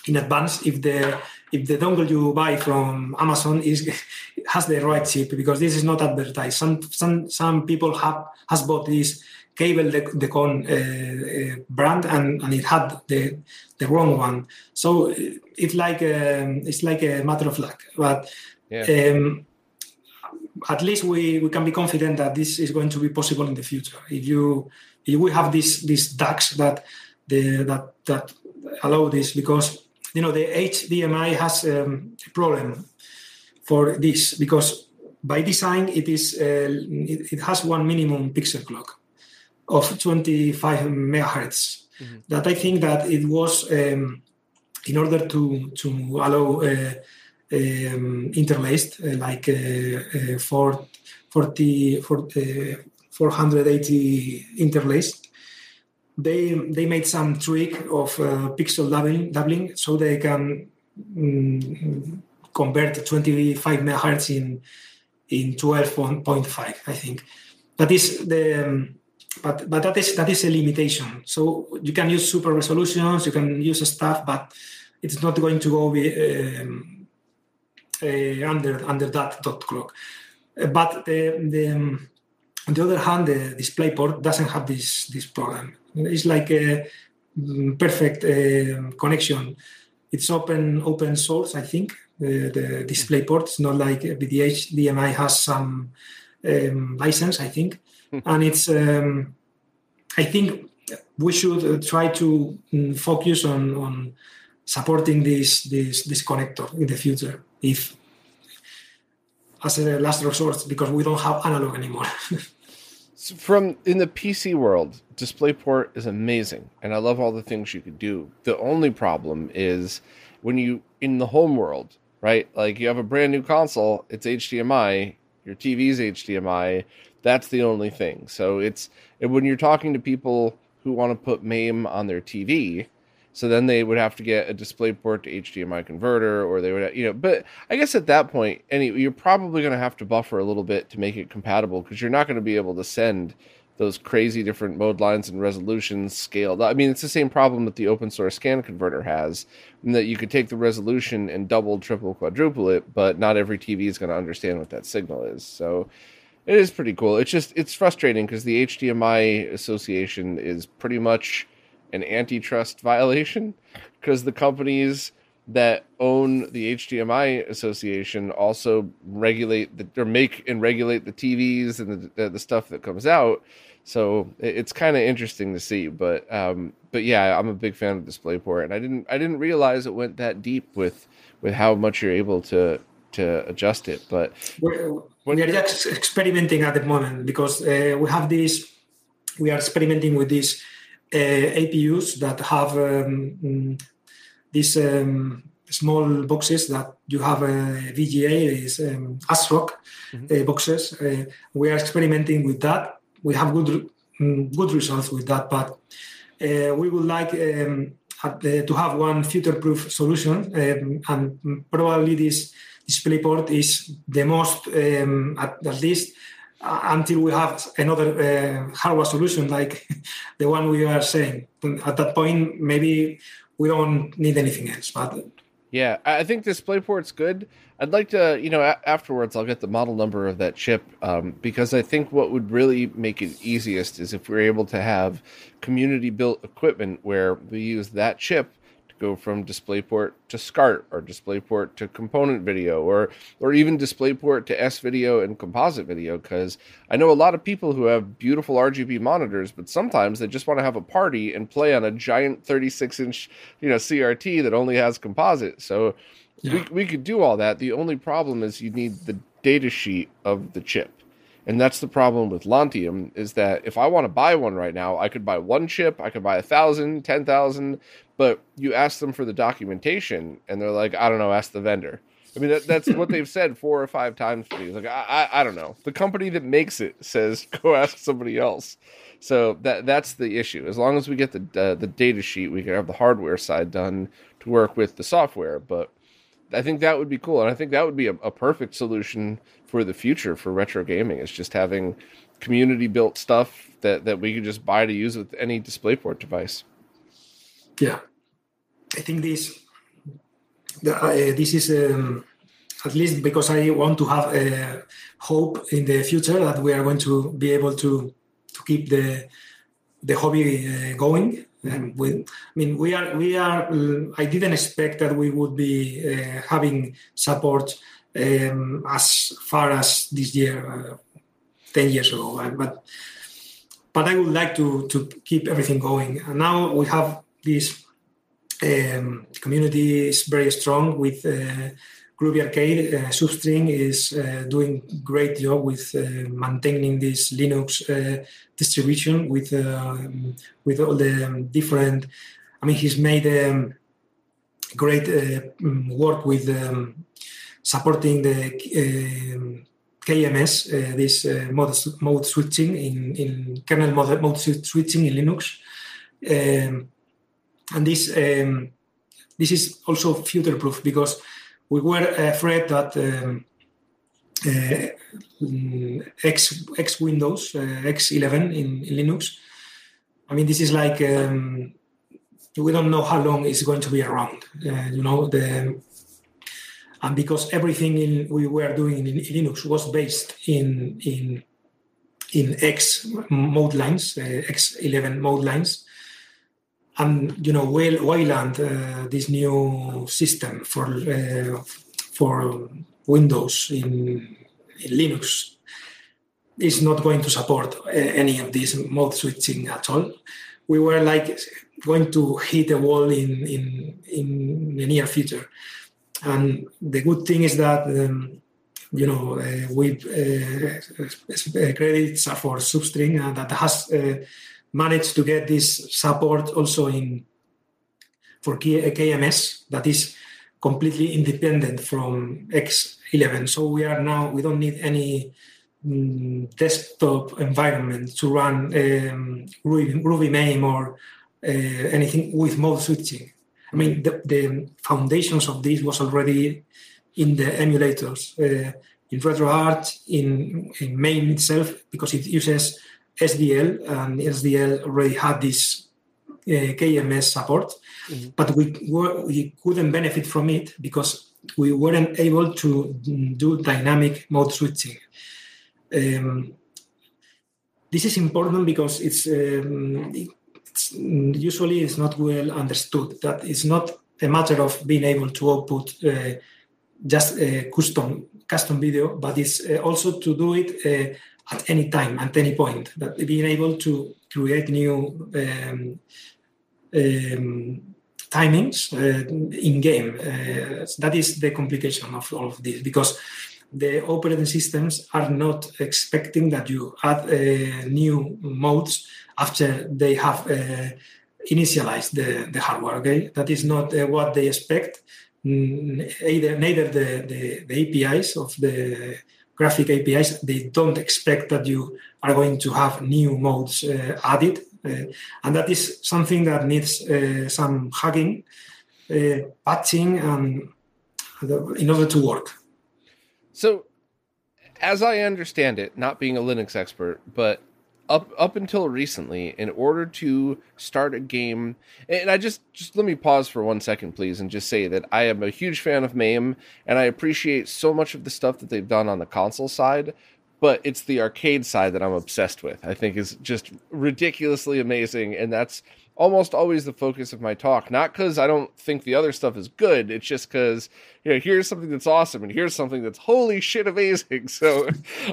in advance if the if the dongle you buy from Amazon is has the right chip because this is not advertised. Some some some people have has bought this cable the, the con uh, uh, brand and, and it had the the wrong one. So it's like a, um, it's like a matter of luck. But yeah. um, at least we, we can be confident that this is going to be possible in the future. If you if we have these these DACs that the that that allow this because you know the HDMI has um, a problem for this because by design it is uh, it, it, has one minimum pixel clock of 25 megahertz. Mm-hmm. That I think that it was um, in order to to allow. Uh, um, interlaced, uh, like uh, uh, 40, 40, 480 interlaced. They they made some trick of pixel doubling, doubling, so they can um, convert 25 megahertz in in 12.5, I think. That is the um, but but that is that is a limitation. So you can use super resolutions, you can use stuff, but it's not going to go be, um, uh, under under that dot clock. Uh, but the, the um, on the other hand, the DisplayPort doesn't have this this problem. It's like a mm, perfect uh, connection. It's open open source, I think. Uh, the DisplayPort is not like VDH DMI has some um, license, I think, hmm. and it's. Um, I think we should try to mm, focus on on supporting this this this connector in the future if as a last resort because we don't have analog anymore. so from in the PC world, DisplayPort is amazing, and I love all the things you could do. The only problem is when you in the home world, right? Like you have a brand new console, it's HDMI, your TV's HDMI. That's the only thing. So it's when you're talking to people who want to put MAME on their TV, so then they would have to get a DisplayPort to HDMI converter, or they would, you know. But I guess at that point, any you're probably going to have to buffer a little bit to make it compatible because you're not going to be able to send those crazy different mode lines and resolutions scaled. I mean, it's the same problem that the open source scan converter has, that you could take the resolution and double, triple, quadruple it, but not every TV is going to understand what that signal is. So it is pretty cool. It's just it's frustrating because the HDMI association is pretty much an antitrust violation because the companies that own the HDMI association also regulate the, or make and regulate the TVs and the, the stuff that comes out. So it's kind of interesting to see, but um, but yeah, I'm a big fan of DisplayPort, and I didn't I didn't realize it went that deep with with how much you're able to to adjust it. But we're, we are just experimenting at the moment because uh, we have this. We are experimenting with uh, APUs that have um, these um, small boxes that you have a VGA, these um, ASRock mm-hmm. uh, boxes. Uh, we are experimenting with that. We have good mm, good results with that, but uh, we would like um, uh, to have one future-proof solution, um, and probably this DisplayPort is the most, um, at, at, least uh, until we have another uh, hardware solution like the one we are saying. At that point, maybe we don't need anything else. But yeah, I think DisplayPort's good. I'd like to, you know, a- afterwards I'll get the model number of that chip um, because I think what would really make it easiest is if we're able to have community built equipment where we use that chip go from DisplayPort to SCART or DisplayPort to component video or or even DisplayPort to S video and composite video because I know a lot of people who have beautiful RGB monitors, but sometimes they just want to have a party and play on a giant 36 inch you know CRT that only has composite. So yeah. we we could do all that. The only problem is you need the data sheet of the chip. And that's the problem with Lontium is that if I want to buy one right now, I could buy one chip, I could buy a thousand, ten thousand, but you ask them for the documentation and they're like, I don't know, ask the vendor. I mean, that, that's what they've said four or five times to me. Like, I, I, I don't know. The company that makes it says go ask somebody else. So that that's the issue. As long as we get the uh, the data sheet, we can have the hardware side done to work with the software. But I think that would be cool, and I think that would be a, a perfect solution for the future for retro gaming. Is just having community built stuff that that we could just buy to use with any DisplayPort device. Yeah, I think this uh, this is um, at least because I want to have a hope in the future that we are going to be able to to keep the the hobby uh, going. And we, I mean, we are we are. I didn't expect that we would be uh, having support um, as far as this year, uh, ten years ago. But but I would like to to keep everything going. And now we have this um, community is very strong with uh, Groovy Arcade. Uh, Substring is uh, doing great job with uh, maintaining this Linux uh, distribution with um, with all the um, different. I mean, he's made um, great uh, work with um, supporting the. KMS, this mode, mode switching in, in kernel mode, mode switching in Linux. Um, and this um, this is also future proof because we were afraid that um, uh, X X Windows uh, X11 in, in, Linux. I mean, this is like um, we don't know how long it's going to be around. Uh, you know the and because everything in, we were doing in, in Linux was based in in in X mode lines, uh, X11 mode lines, and you know Wayland, uh, this new system for uh, for Windows in, in, Linux, is not going to support uh, any of this mode switching at all. We were like going to hit a wall in in in the near future, and the good thing is that. Um, you know, uh, with uh, credits for Substring uh, that has managed to get this support also in for KMS. That is completely independent from X11. So we are now we don't need any um, desktop environment to run um, Groovy, Groovy MAME or uh, anything with mode switching. I mean, the, the, foundations of this was already in the emulators, uh, in RetroArch, in, in MAME itself, because it uses SDL, and SDL already had this uh, KMS support, mm-hmm. but we, were, we couldn't benefit from it because we weren't able to do dynamic mode switching. Um, this is important because it's, um, it's, usually it's not well understood that it's not a matter of being able to output uh, just custom custom video, but it's uh, also to do it uh, at any time, at any point. That being able to create new um, um, timings uh, in game. Uh, that is the complication of all of this because the operating systems are not expecting that you add uh, new modes after they have uh, initialized the, the hardware. Okay, that is not uh, what they expect. Either neither the, the, the, APIs of the graphic APIs they don't expect that you are going to have new modes uh, added, uh, and that is something that needs uh, some hugging, patching, and in order to work. So, as I understand it, not being a Linux expert, but up up until recently, in order to start a game, and I just just let me pause for one second, please, and just say that I am a huge fan of MAME, and I appreciate so much of the stuff that they've done on the console side. But it's the arcade side that I'm obsessed with. I think is just ridiculously amazing, and that's almost always the focus of my talk. Not because I don't think the other stuff is good. It's just because you know here's something that's awesome and here's something that's holy shit amazing. So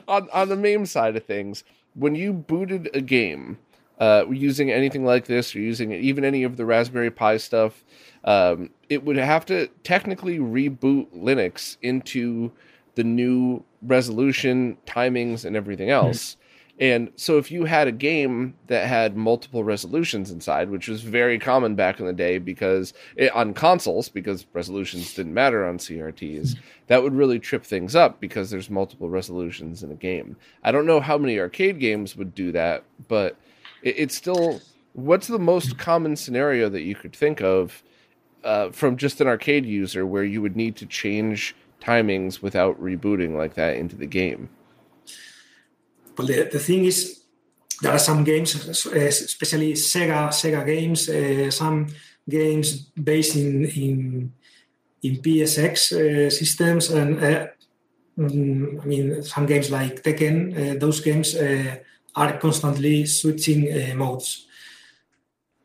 on on the MAME side of things, when you booted a game uh, using anything like this or using even any of the Raspberry Pi stuff, um, it would have to technically reboot Linux into the new resolution, timings, and everything else. And so if you had a game that had multiple resolutions inside, which was very common back in the day because it, on consoles, because resolutions didn't matter on CRTs, that would really trip things up because there's multiple resolutions in a game. I don't know how many arcade games would do that, but it, it's still what's the most common scenario that you could think of uh, from just an arcade user where you would need to change timings without rebooting like that into the game? But the, the thing is, there are some games, especially Sega Sega games, uh, some games based in in, in PSX uh, systems, and uh, I mean some games like Tekken. Uh, those games uh, are constantly switching uh, modes.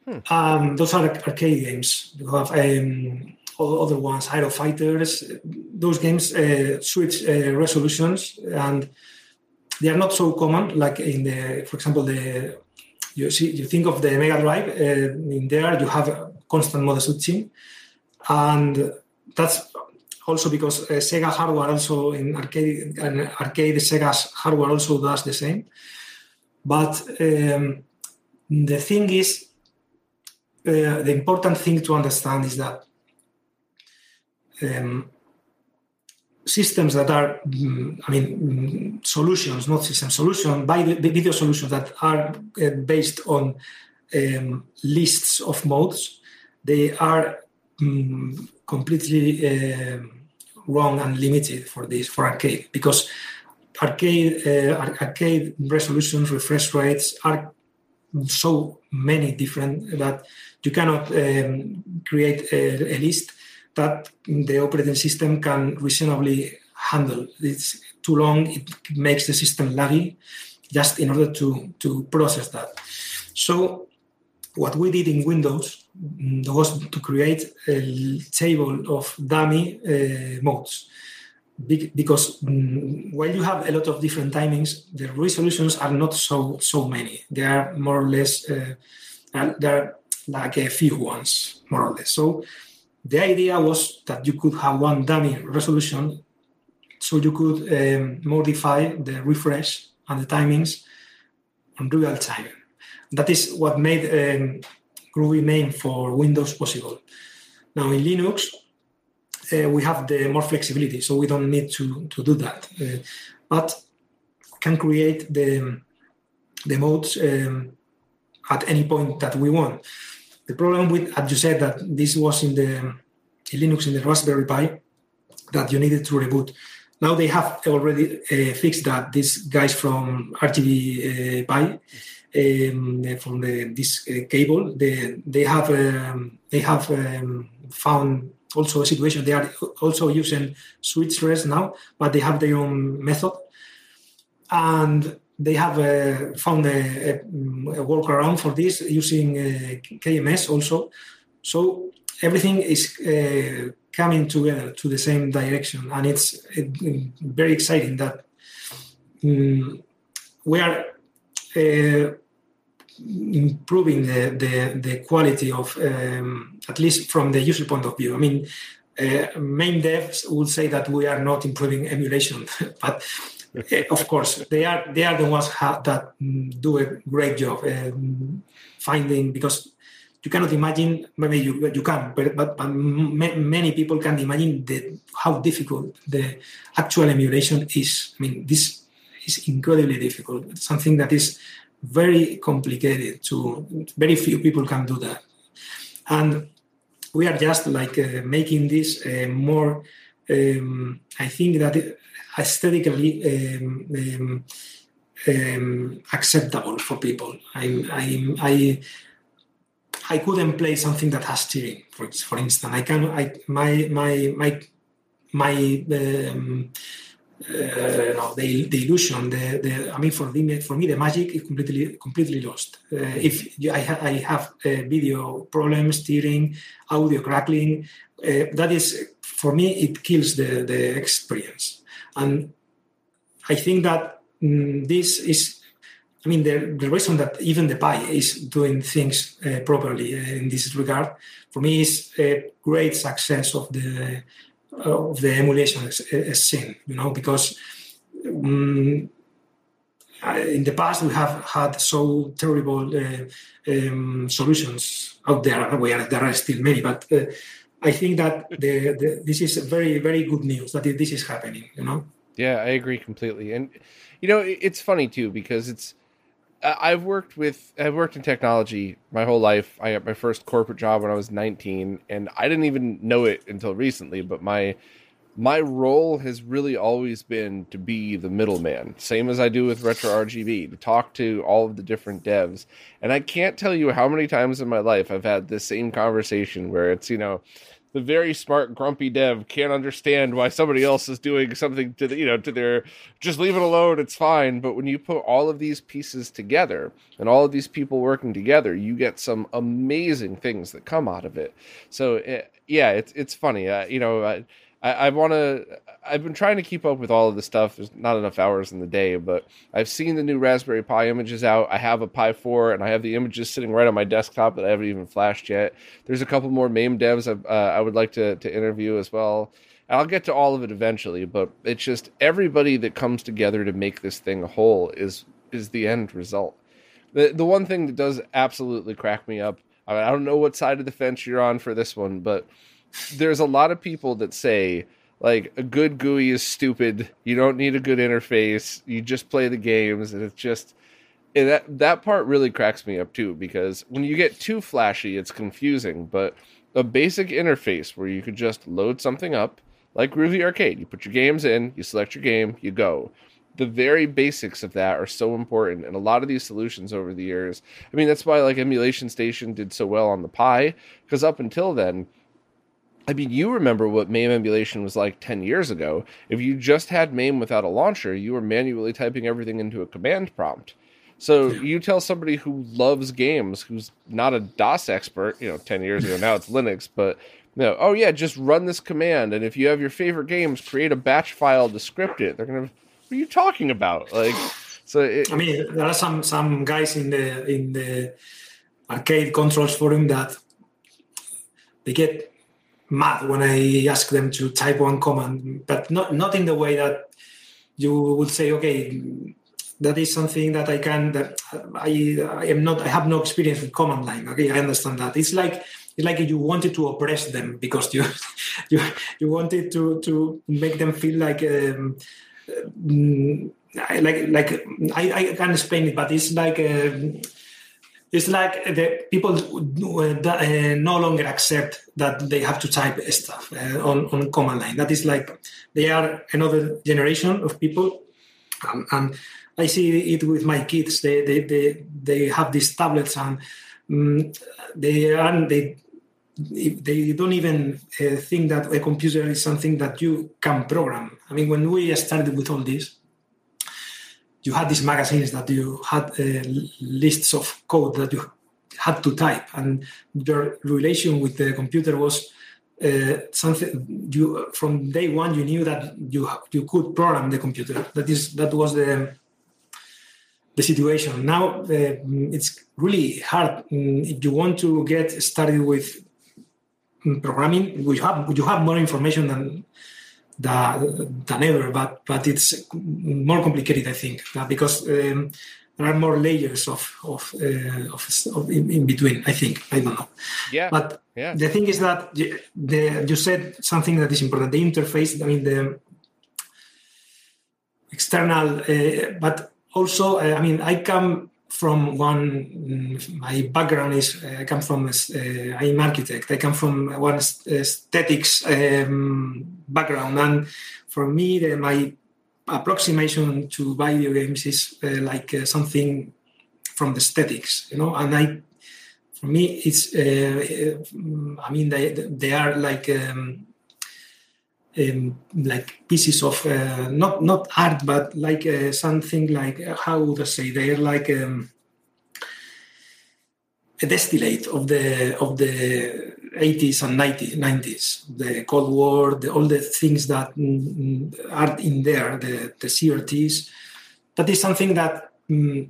Hmm. Um, those are arcade games. You have um, other ones, Hero Fighters. Those games switch resolutions and they are not so common like in the for example the you see you think of the mega drive uh, in there you have constant mode switching. And that's also because uh, sega hardware also in arcade and arcade sega's hardware also does the same. But um, the thing is uh, the important thing to understand is that um, systems that are, mm, I mean, mm, solutions, not system solution, by the video solutions that are uh, based on um, lists of modes, they are um, completely uh, wrong and limited for this for arcade because arcade uh, arcade resolutions, refresh rates are so many different that you cannot um, create a, a list that the operating system can reasonably handle. It's too long, it makes the system laggy just in order to, to process that. So what we did in Windows mm, was to create a table of dummy uh, modes because um, while you have a lot of different timings, the resolutions are not so so many. They are more or less uh, there are like a few ones, more or less. So the idea was that you could have one dummy resolution so you could um, modify the refresh and the timings on real time. That is what made um, Groovy MAME for Windows possible. Now in Linux, uh, we have the more flexibility, so we don't need to to do that. Uh, but can create the the modes um, at any point that we want. The problem with, as you said, that this was in the in Linux in the Raspberry Pi, that you needed to reboot. Now they have already uh, fixed that. These guys from RGB uh, Pi, um, from the this uh, cable, they they have um, they have um, found also a situation. They are also using Switchres now, but they have their own method, and they have uh, found a, a, a, workaround for this using uh, KMS also. So everything is uh, coming together to the same direction, and it's very exciting that um, we are uh, improving the, the, the quality of um, at least from the user point of view. I mean, uh, MAME devs would say that we are not improving emulation, but of course they are they are the ones ha- that um, do a great job um, finding because you cannot imagine maybe you, you can but, but, but many people can imagine the, how difficult the actual emulation is. I mean this is incredibly difficult. It's something that is very complicated to very few people can do that. And we are just like uh, making this uh, more um, i think that aesthetically um, um, um, acceptable for people i i i I couldn't play something that has tearing, for, for instance. I can, I, my, my, my, my, um, uh, no, the, the illusion, the, the, I mean, for, the, for me, the magic is completely, completely lost. Uh, if I, ha- I have uh, video problems, tearing, audio crackling, uh, that is, for me, it kills the, the experience. And I think that mm, this is I mean, the, the reason that even the Pi is doing things uh, properly uh, in this regard, for me, is a great success of the uh, of the emulation scene. You know, because um, in the past we have had so terrible uh, um, solutions out there. Where there are still many, but uh, I think that the, the, this is very very good news that this is happening. You know. Yeah, I agree completely, and you know it's funny too because it's I've worked with I've worked in technology my whole life. I got my first corporate job when I was 19 and I didn't even know it until recently, but my my role has really always been to be the middleman, same as I do with Retro RGB, to talk to all of the different devs. And I can't tell you how many times in my life I've had this same conversation where it's, you know, the very smart grumpy dev can't understand why somebody else is doing something to the you know to their just leave it alone it's fine. But when you put all of these pieces together and all of these people working together you get some amazing things that come out of it. So it, eh, yeah it's it's funny. Uh, you know I, I, I want to. I've been trying to keep up with all of the stuff. There's not enough hours in the day, but I've seen the new Raspberry Pi images out. I have a Pi 4, and I have the images sitting right on my desktop that I haven't even flashed yet. There's a couple more MAME devs I, uh, I would like to to interview as well. And I'll get to all of it eventually, but it's just everybody that comes together to make this thing whole is is the end result. The the one thing that does absolutely crack me up. I, mean, I don't know what side of the fence you're on for this one, but there's a lot of people that say like a good GUI is stupid. You don't need a good interface. You just play the games, and it's just and that that part really cracks me up too because when you get too flashy, it's confusing. But a basic interface where you could just load something up, like Groovy Arcade, you put your games in, you select your game, you go. The very basics of that are so important, and a lot of these solutions over the years. I mean, that's why like Emulation Station did so well on the Pi, because up until then I mean, you remember what MAME emulation was like 10 years ago. If you just had MAME without a launcher, you were manually typing everything into a command prompt. So you tell somebody who loves games, who's not a DOS expert, you know, 10 years ago, now it's Linux, but you know, oh yeah, just run this command. And if you have your favorite games, create a batch file to script it. They're going to, what are you talking about? Like, so it, I mean, there are some, some guys in the, in the arcade controls forum that they get mad when I ask them to type one command, but not not in the way that you would say, okay, that is something that I can that I I am not I have no experience with command line. Okay, I understand that. It's like it's like you wanted to oppress them because you you you wanted to to make them feel like um, mm, like like I, I can't explain it, but it's like. Um, it's like the people uh, no longer accept that they have to type stuff uh, on, on command line. That is like they are another generation of people, um, and I see it with my kids. They they they, they have these tablets and um, they are they they don't even uh, think that a computer is something that you can program. I mean, when we started with all this, you had these magazines that you had uh, lists of code that you had to type, and your relation with the computer was uh, something you from day one you knew that you you could program the computer. That is that was the the situation. Now uh, it's really hard mm, if you want to get started with programming. You have you have more information than than ever, but but it's more complicated, I think, uh, because um, there are more layers of of, uh, of, of in, in, between. I think I don't know. Yeah. But yeah. the thing is that the you said something that is important. The interface. I mean the external, uh, but also uh, I mean I come from one my background is uh, i come from uh, i'm architect. I come from one aesthetics um, background. And for me the, my approximation to video games is uh, like uh, something from the aesthetics you know? And i for me it's uh, i mean they they are like um, um, like pieces of uh, not not art, but like uh, something like uh, how would I say? They're like um, a distillate of the of the 80s and 90s, 90s the Cold War, the, all the things that mm, are in there, the, the CRTs. That is something that mm,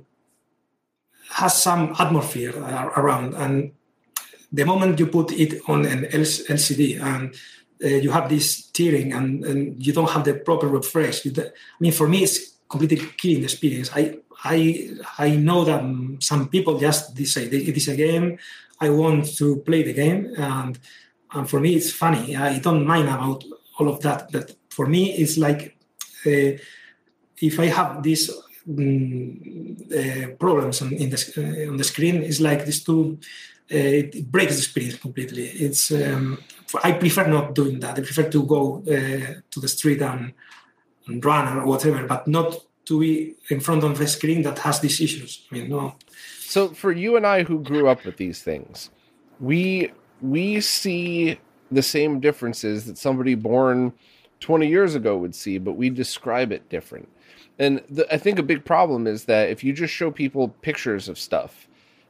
has some atmosphere around, and the moment you put it on an LCD and uh, you have this tearing and, and, you don't have the proper refresh. I mean, for me, it's completely killing the experience. I I I know that some people just say it is a game. I want to play the game, and and for me, it's funny. I don't mind about all of that. But for me, it's like uh, if I have these uh, problems on, the uh, on the screen, it's like these two. Uh, it breaks the experience completely. It's um, I prefer not doing that. I prefer to go to the street and, and, run or whatever, but not to be in front of a screen that has these issues. I mean, no. So for you and I who grew up with these things, we we see the same differences that somebody born 20 years ago would see, but we describe it different. And the, I think a big problem is that if you just show people pictures of stuff,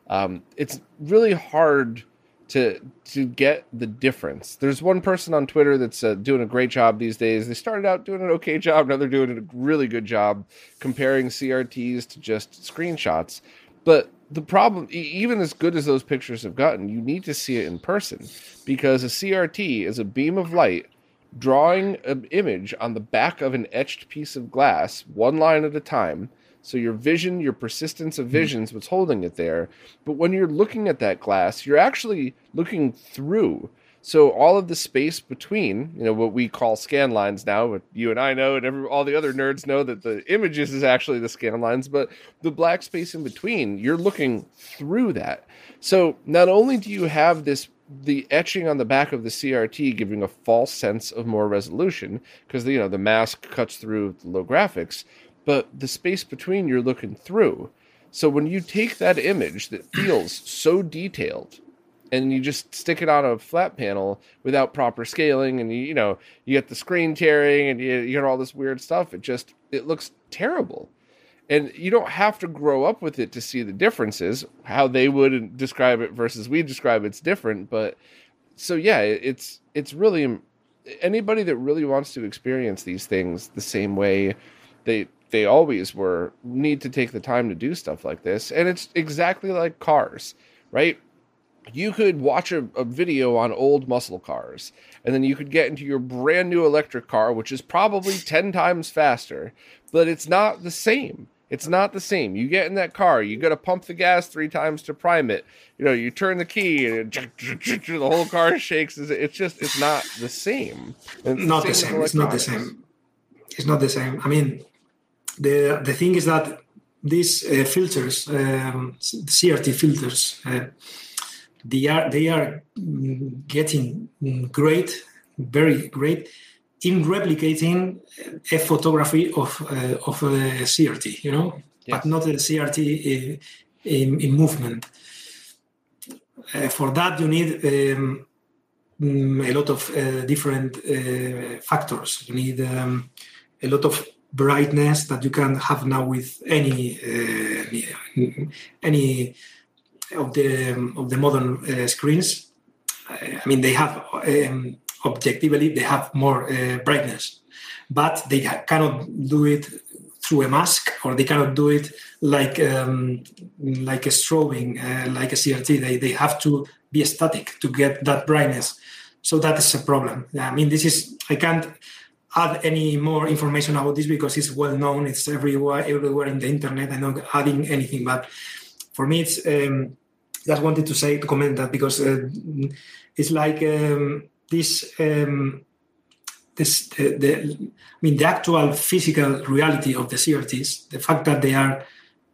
um, it's really hard to to get the difference. There's one person on Twitter that's uh, doing a great job these days. They started out doing an okay job, now they're doing a really good job comparing CRTs to just screenshots. But the problem, even as good as those pictures have gotten, you need to see it in person because a CRT is a beam of light drawing an image on the back of an etched piece of glass, one line at a time so your vision, your persistence of hmm. vision is what's holding it there. But when you're looking at that glass, you're actually looking through. So all of the space between, you know, what we call scan lines now, what you and I know, and every, all the other nerds know that the images is actually the scan lines, but the black space in between, you're looking through that. So not only do you have this the etching on the back of the CRT giving a false sense of more resolution because you know the mask cuts through the low graphics, but the space between you're looking through. So when you take that image that feels so detailed and you just stick it on a flat panel without proper scaling and you, you know you get the screen tearing and you, you get all this weird stuff it just it looks terrible and you don't have to grow up with it to see the differences how they would describe it versus we describe it's different but so yeah it's it's really um, anybody that really wants to experience these things the same way they they always were need to take the time to do stuff like this and it's exactly like cars right? You could watch a, a, video on old muscle cars and then you could get into your brand new electric car which is probably 10 times faster but it's not the same It's not the same. You get in that car, you got to pump the gas three times to prime it. You know, you turn the key and the whole car shakes. It's just, it's not the same. It's not the same. The same. It's not the same. It's not the same. I mean, the the thing is that these uh, filters, um, CRT filters, uh, they are they are getting great, very great in replicating a photography of uh, of a CRT, you know, yes. but not a CRT uh, in, in movement. Uh, for that, you need um, mm, a lot of uh, different uh, factors. You need um, a lot of brightness that you can have now with any uh, any of the of the modern screens. I mean, they have um, objectively they have more uh, brightness, but they cannot do it through a mask or they cannot do it like um, like a strobing, uh, like a CRT. They they have to be static to get that brightness. So that is a problem. I mean, this is I can't add any more information about this because it's well known. It's everywhere everywhere in the internet. I'm not adding anything, but for me, it's um, just wanted to say to comment that because uh, it's like. Um, this um, this the, the, I mean the actual physical reality of the CRTs, the fact that they are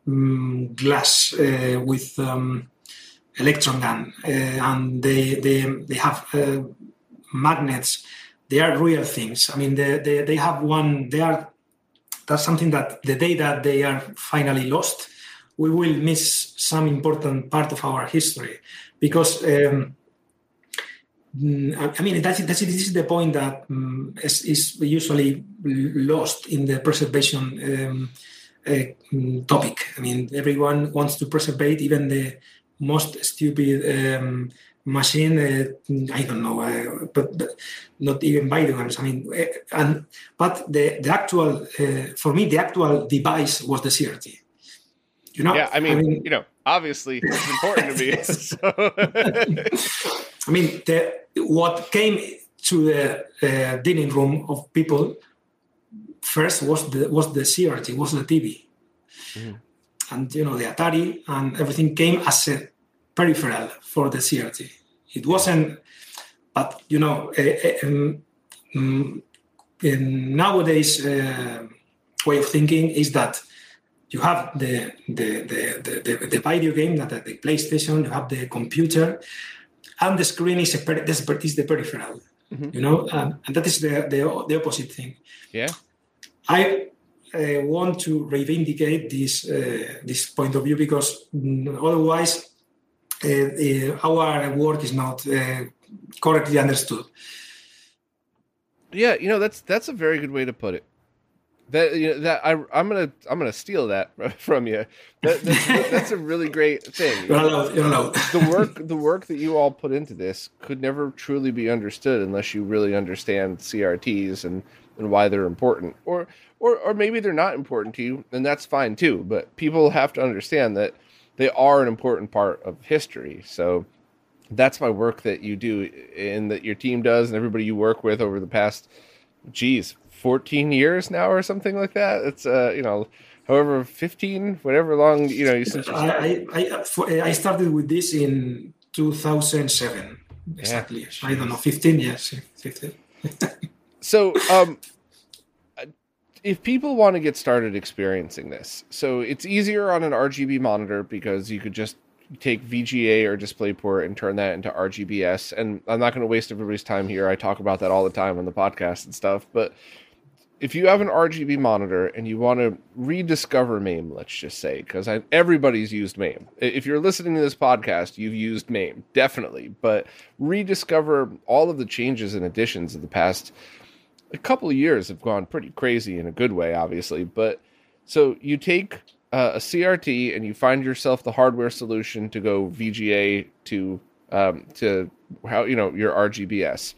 um, glass uh, with um, electron gun uh, and they they they have uh, magnets. They are real things. I mean, they, they, they have one. They are that's something that the day that they are finally lost, we will miss some important part of our history because um, I mean, that's, that's this is the point that um, is, is, usually lost in the preservation um, uh, topic. I mean, everyone wants to preserve even the most stupid um, machine. Uh, I don't know, uh, but, but, not even video games. I mean, uh, and but the the actual uh, for me the actual device was the CRT. You know, yeah. I mean, I mean you know, obviously it's important to me. So. I mean, the, what came to the uh, dining room of people first was the was the CRT, was the TV, mm. and you know the Atari and everything came as a peripheral for the CRT. It wasn't, but you know, uh, um, um, nowadays uh, way of thinking is that you have the the the, the, the video game that the PlayStation, you have the computer, and the screen is a per- is the peripheral mm-hmm. you know um, and that is the, the, the opposite thing. Yeah. I uh, want to reivindicate this uh, this point of view because mm, otherwise uh, our work is not uh, correctly understood. Yeah you know that's that's a very good way to put it that you know, that I I'm gonna I'm gonna steal that from you. That, that's, that's a really great thing. You're allowed, you're allowed. the work the work that you all put into this could never truly be understood unless you really understand CRTs and and why they're important. Or or or maybe they're not important to you, and that's fine too. But people have to understand that they are an important part of history. So that's my work that you do and that your team does and everybody you work with over the past geez 14 years now or something like that. It's uh, you know, however 15, whatever long you know. Since you I I, I, I started with this in 2007 exactly. Yeah, I don't know, 15 years, 15. so um. If people want to get started experiencing this, so it's easier on an RGB monitor because you could just take VGA or DisplayPort and turn that into RGBS. And I'm not going to waste everybody's time here. I talk about that all the time on the podcast and stuff. But if you have an RGB monitor and you want to rediscover MAME, let's just say, because everybody's used MAME. If you're listening to this podcast, you've used MAME, definitely. But rediscover all of the changes and additions of the past a couple of years have gone pretty crazy in a good way, obviously. But so you take uh, a CRT and you find yourself the hardware solution to go VGA to um, to how you know your RGBS.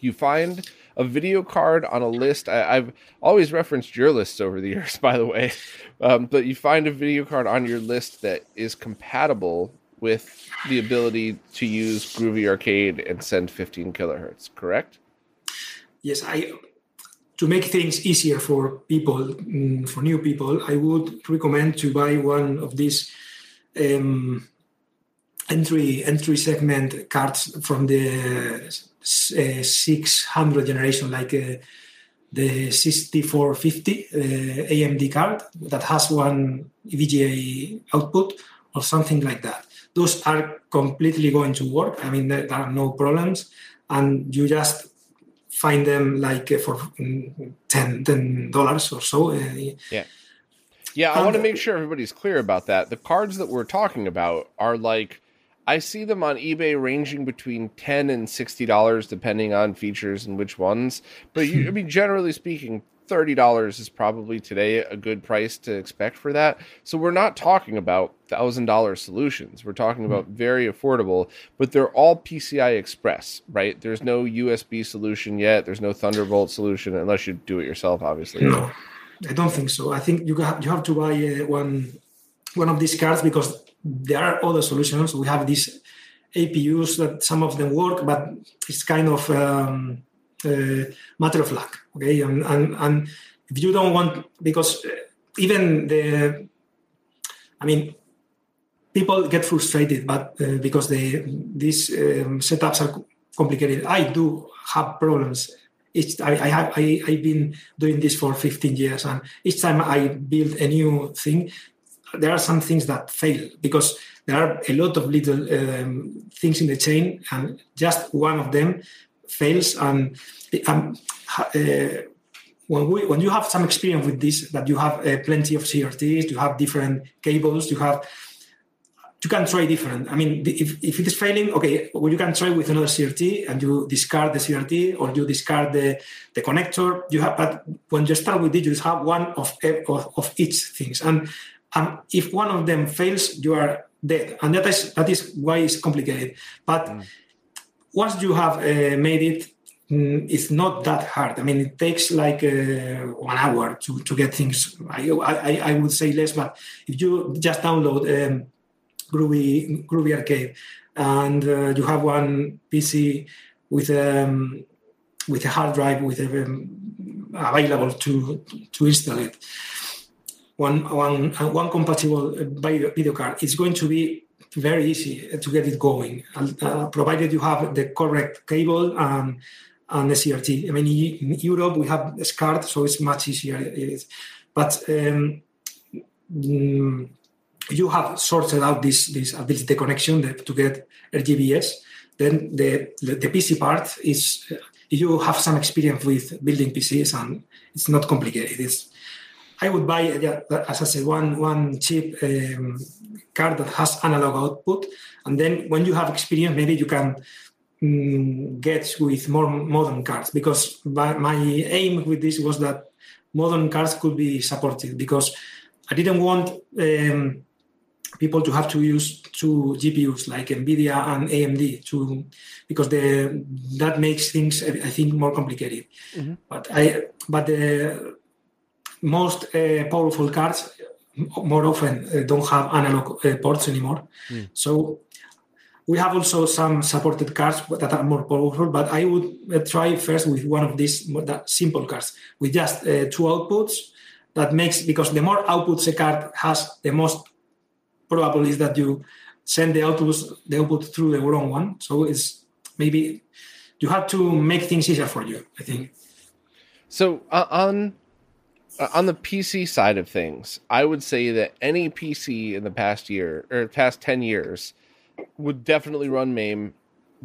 You find a video card on a list. I, have always referenced your lists over the years, by the way, um, but you find a video card on your list that is compatible with the ability to use Groovy Arcade and send 15 kilohertz. Correct? Yes, I to make things easier for people, mm, for new people, I would recommend to buy one of these um, entry entry segment cards from the uh, 600 generation, like uh, the 6450 uh, AMD card that has one VGA output or something like that. Those are completely going to work. I mean, there, are no problems, and you just find them like uh, for mm, 10 dollars or so. Uh, yeah. Yeah, I want to make sure everybody's clear about that. The cards that we're talking about are like I see them on eBay ranging between ten and sixty dollars, depending on features and which ones. But you, I mean, generally speaking, thirty dollars is probably today a good price to expect for that. So we're not talking about thousand dollar solutions. We're talking about mm-hmm. very affordable, but they're all PCI Express, right? There's no USB solution yet. There's no Thunderbolt solution unless you do it yourself, obviously. No, I don't think so. I think you have you have to buy uh, one one of these cards because there are other solutions. We have these APUs that some of them work, but it's kind of um, uh, matter of luck. Okay, and, and, and if you don't want, because uh, even the, I mean, people get frustrated, but uh, because they these um, setups are complicated. I do have problems. Each I, I have I, I've been doing this for 15 years, and each time I build a new thing, there are some things that fail because there are a lot of little um, things in the chain, and just one of them fails. And um, uh, when we when you have some experience with this, that you have uh, plenty of CRTs, you have different cables, you have you can try different. I mean, if, if it is failing, okay, well, you can try with another CRT and you discard the CRT or you discard the, the connector. You have, but when you start with it, you have one of, of, of each things. And and if one of them fails, you are dead. And that is that is why it's complicated. But mm. once you have uh, made it, mm, it's not that hard. I mean, it takes like uh, one hour to, to get things. I, I, I would say less, but if you just download um, Groovy Groovy Arcade and uh, you have one PC with um, with a hard drive with um, available to to install it one, one, one compatible video video card, it's going to be very easy to get it going, uh, provided you have the correct cable and, and the CRT. I mean, in Europe, we have SCART, so it's much easier. It is. But um, mm, you have sorted out this, this ability connection to get RGBS. Then the, the, the PC part is you have some experience with building PCs and it's not complicated. It's I would buy, as I said, one one cheap um, card that has analog output, and then when you have experience, maybe you can um, get with more modern cards. Because my aim with this was that modern cards could be supported. Because I didn't want um, people to have to use two GPUs like NVIDIA and AMD to because the that makes things I think more complicated. Mm-hmm. But I but the most uh, powerful cards more often uh, don't have analog uh, ports anymore. Mm. So we have also some supported cards that are more powerful, but I would try first with one of these simple cards with just two outputs. That makes because the more outputs a card has, the most probable is that you send the outputs the output through the wrong one. So it's maybe you have to make things easier for you. I think. So uh, on uh, on the PC side of things, I would say that any PC in the past year or past 10 years would definitely run MAME.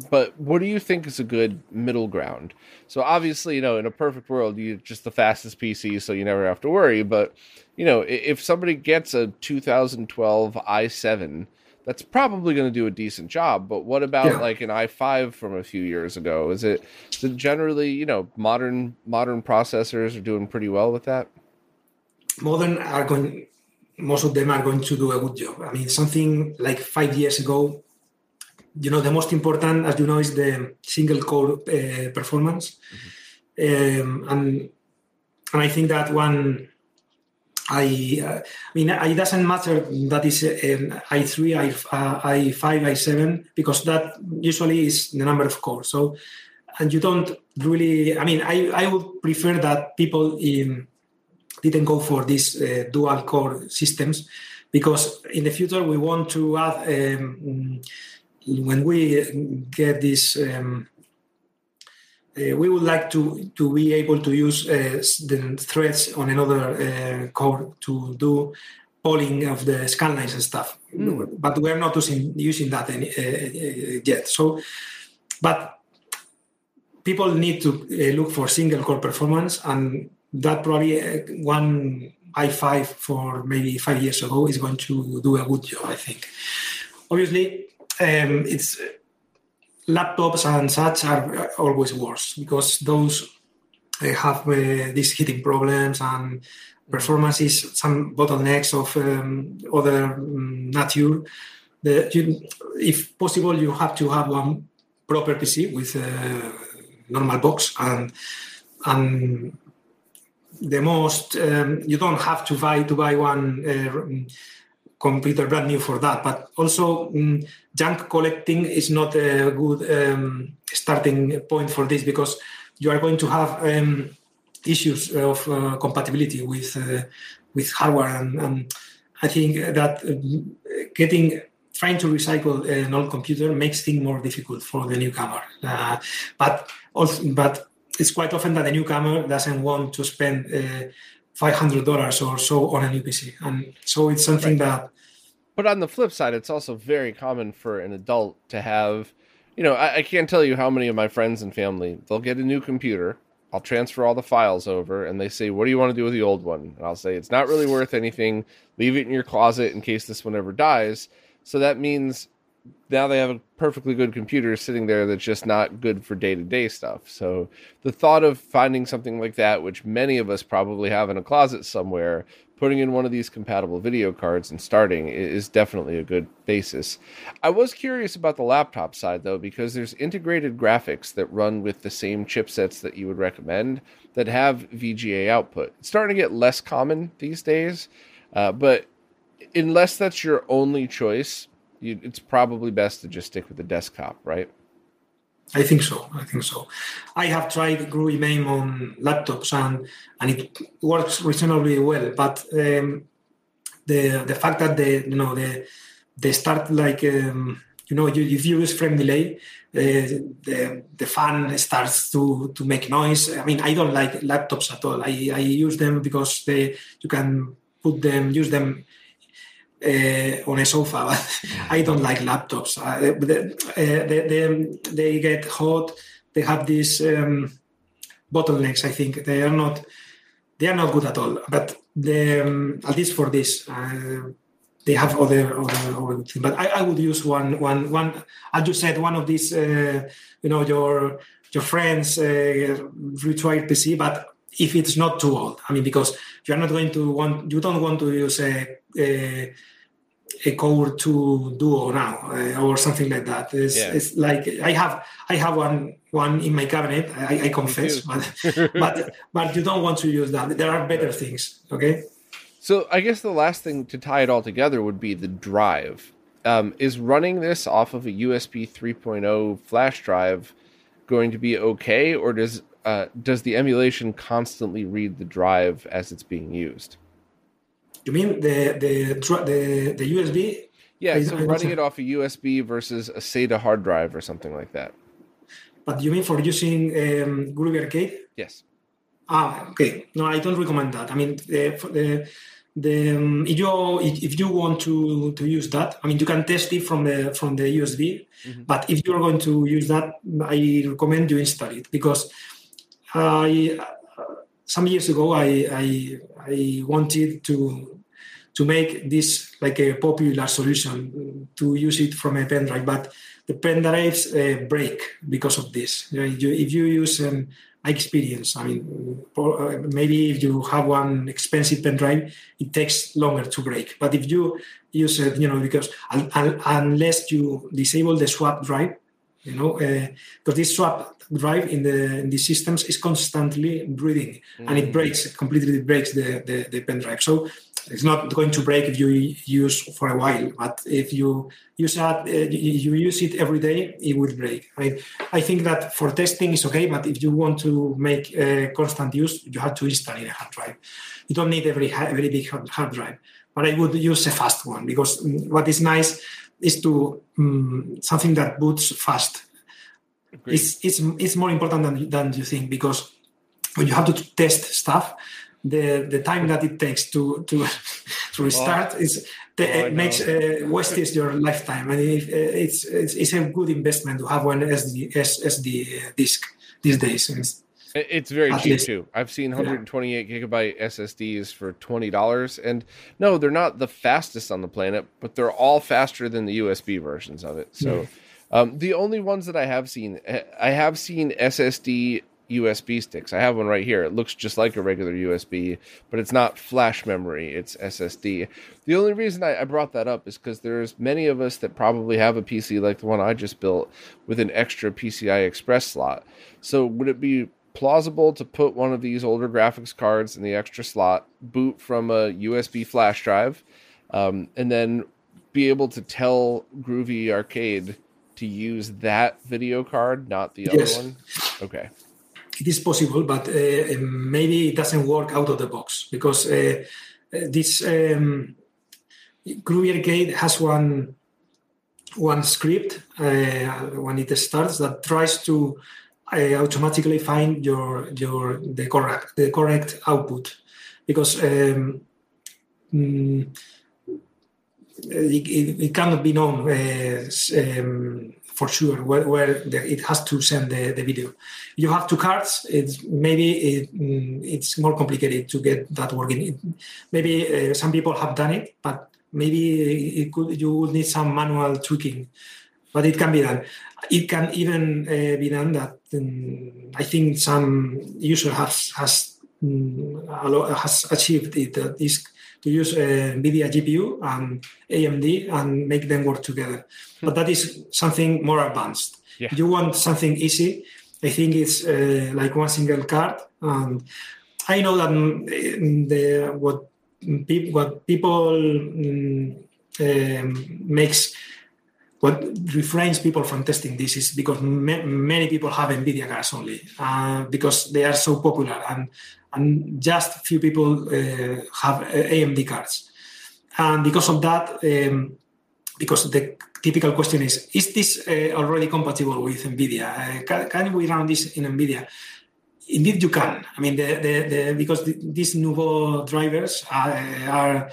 But what do you think is a good middle ground? So obviously, you know, in a perfect world, you just the fastest PC, so you never have to worry. But you know, if somebody gets a 2012 i7, that's probably going to do a decent job. But what about yeah. like an i5 from a few years ago? Is it, is it generally, you know, modern modern processors are doing pretty well with that? modern are going most of them are going to do a good job i mean something like five years ago you know the most important as you know is the single core uh, performance mm-hmm. um, and and i think that one I, uh, I mean, it doesn't matter that is um, i3, I, uh, i5, i7, because that usually is the number of cores. So and you don't really. I mean, I I would prefer that people in, didn't go for these uh, dual core systems because in the future we want to add um, when we get this. Um, uh, we would like to to be able to use uh, the threads on another uh, core to do polling of the scanlines and stuff. Mm. But we're not using using that any, uh, uh, yet. So, but people need to uh, look for single core performance, and that probably one i5 for maybe five years ago is going to do a good job. I think. Obviously, um, it's laptops and such are always worse because those have uh, these heating problems and performances, some bottlenecks of um, other um, nature. The, you, if possible, you have to have one proper PC with a normal box and and the most um, you don't have to buy to buy one uh, computer brand new for that. But also, um, junk collecting is not a good um, starting point for this because you are going to have um, issues of uh, compatibility with uh, with hardware, and, and, I think that uh, getting trying to recycle an old computer makes things more difficult for the newcomer. Uh, but also, but it's quite often that the newcomer doesn't want to spend uh, five hundred dollars or so on a new PC, and so it's something right. that. But on the flip side, it's also very common for an adult to have. You know, I, I can't tell you how many of my friends and family they'll get a new computer I'll transfer all the files over, and they say, "What do you want to do with the old one?" And I'll say, "It's not really worth anything. Leave it in your closet in case this one ever dies." So that means now they have a perfectly good computer sitting there that's just not good for day to day stuff. So the thought of finding something like that, which many of us probably have in a closet somewhere, putting in one of these compatible video cards and starting is definitely a good basis. I was curious about the laptop side though, because there's integrated graphics that run with the same chipsets that you would recommend that have VGA output. It's starting to get less common these days, uh, but unless that's your only choice, you, it's probably best to just stick with the desktop, right? I think so. I think so. I have tried Groovy MAME on laptops and and it works reasonably well. But um, the the fact that the you know the they start like um, you know you, if you use frame delay, uh, the the fan starts to to make noise. I mean, I don't like laptops at all. I I use them because they you can put them use them uh, on a sofa. I don't like laptops. Uh, they, they, they, they, get hot. They have these um, bottlenecks. I think they are not they are not good at all. But the, um, at least for this, uh, they have other other, other things. But I, I, would use one one one. As you said, one of these. Uh, you know your your friends uh, retry PC, but if it's not too old. I mean, because you're not going to want, you don't want to use a, a, a Core 2 Duo now uh, or something like that. It's, yeah. it's, like I have I have one one in my cabinet. I, I confess, but but but you don't want to use that. There are better things. Okay. So I guess the last thing to tie it all together would be the drive. Um, is running this off of a USB 3.0 flash drive going to be okay, or does uh, does the emulation constantly read the drive as it's being used? You mean the the the, the USB? Yeah, so running it off a USB versus a SATA hard drive or something like that. But you mean for using um, Groovy Arcade? Yes. Ah, okay. No, I don't recommend that. I mean, the, the, the um, if you if you want to to use that, I mean, you can test it from the from the USB. Mm-hmm. But if you are going to use that, I recommend you install it because I some years ago I, I, I wanted to to make this like a popular solution to use it from a pen drive, but the pen drives uh, break because of this. You know, you, if you use um, experience, I mean, uh, maybe if you have one expensive pen drive, it takes longer to break. But if you use it, you know, because unless you disable the swap drive, you know, because uh, this swap drive in the in these systems is constantly breathing mm. and it mm. breaks completely breaks the, the, the pen drive so it's not going to break if you use for a while. But if you use that, uh, you use it every day, it will break. I, I think that for testing is okay, but if you want to make uh, constant use, you have to install in a hard drive. You don't need every very big hard drive. But I would use a fast one because mm, what is nice is to um, something that boots fast. It's, it's it's more important than than you think because when you have to test stuff, the the time that it takes to to to restart oh. is the, oh, it makes uh, wastes your lifetime and it, uh, it's, it's, it's a good investment to have one SD SD disk these days. It's very cheap least. too. I've seen 128 yeah. gigabyte SSDs for twenty dollars, and no, they're not the fastest on the planet, but they're all faster than the USB versions of it. So, um, the only ones that I have seen, I have seen SSD USB sticks. I have one right here. It looks just like a regular USB, but it's not flash memory, it's SSD. The only reason I, I brought that up is because there's many of us that probably have a PC like the one I just built with an extra PCI Express slot. So would it be plausible to put one of these older graphics cards in the extra slot, boot from a USB flash drive, um, and then be able to tell Groovy Arcade to use that video card, not the yes. other one? Okay it is possible, but uh, maybe it doesn't work out of the box because uh, this um, Arcade has one one script uh, when it starts that tries to uh, automatically find your your the correct the correct output because um, mm, it, it, cannot be known uh, um, for sure where, where the, it has to send the, the video. You have two cards. It's maybe it, mm, it's more complicated to get that working. maybe uh, some people have done it, but maybe it could you would need some manual tweaking. But it can be done. It can even uh, be done that um, I think some user has has um, has achieved it. Uh, this to use uh, NVIDIA GPU and AMD and make them work together. Hmm. But that is something more advanced. Yeah. If you want something easy, I think it's uh, like one single card. And I know that mm, the what pe- what people um, makes what refrains people from testing this is because ma- many people have NVIDIA cards only uh, because they are so popular and and just few people uh, have uh, AMD cards. And because of that, um, because the typical question is, is this uh, already compatible with NVIDIA? Uh, can, can, we run this in NVIDIA? Indeed, you can. I mean, the, the, the, because the, these Nouveau drivers are, are,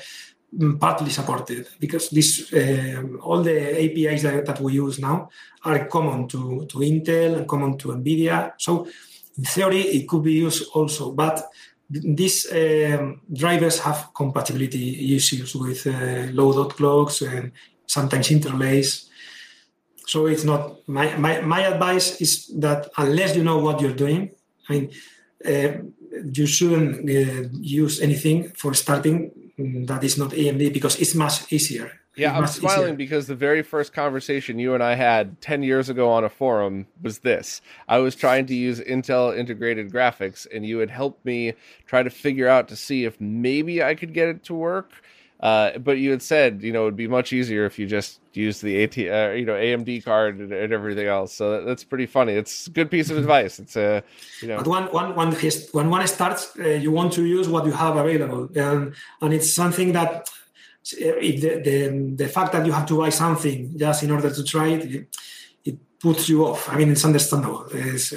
partly supported because this uh, all the APIs that, that, we use now are common to, to Intel and common to NVIDIA. So in theory, it could be used also, but these um, drivers have compatibility issues with uh, low dot clocks and sometimes interlace. So it's not my, my, my advice is that unless you know what you're doing, I mean, uh, you shouldn't uh, use anything for starting that is not AMD because it's much easier yeah, I'm smiling easier. because the very first conversation you and I had 10 years ago on a forum was this. I was trying to use Intel integrated graphics, and you had helped me try to figure out to see if maybe I could get it to work. Uh, but you had said, you know, it would be much easier if you just use the AT, uh, you know, AMD card and, and everything else. So that, that's pretty funny. It's a good piece of advice. It's a, uh, you know, but when one, one, when one starts, uh, you want to use what you have available, and and it's something that if the, the, the fact that you have to buy something just in order to try it, it, it puts you off. I mean, it's understandable. It's,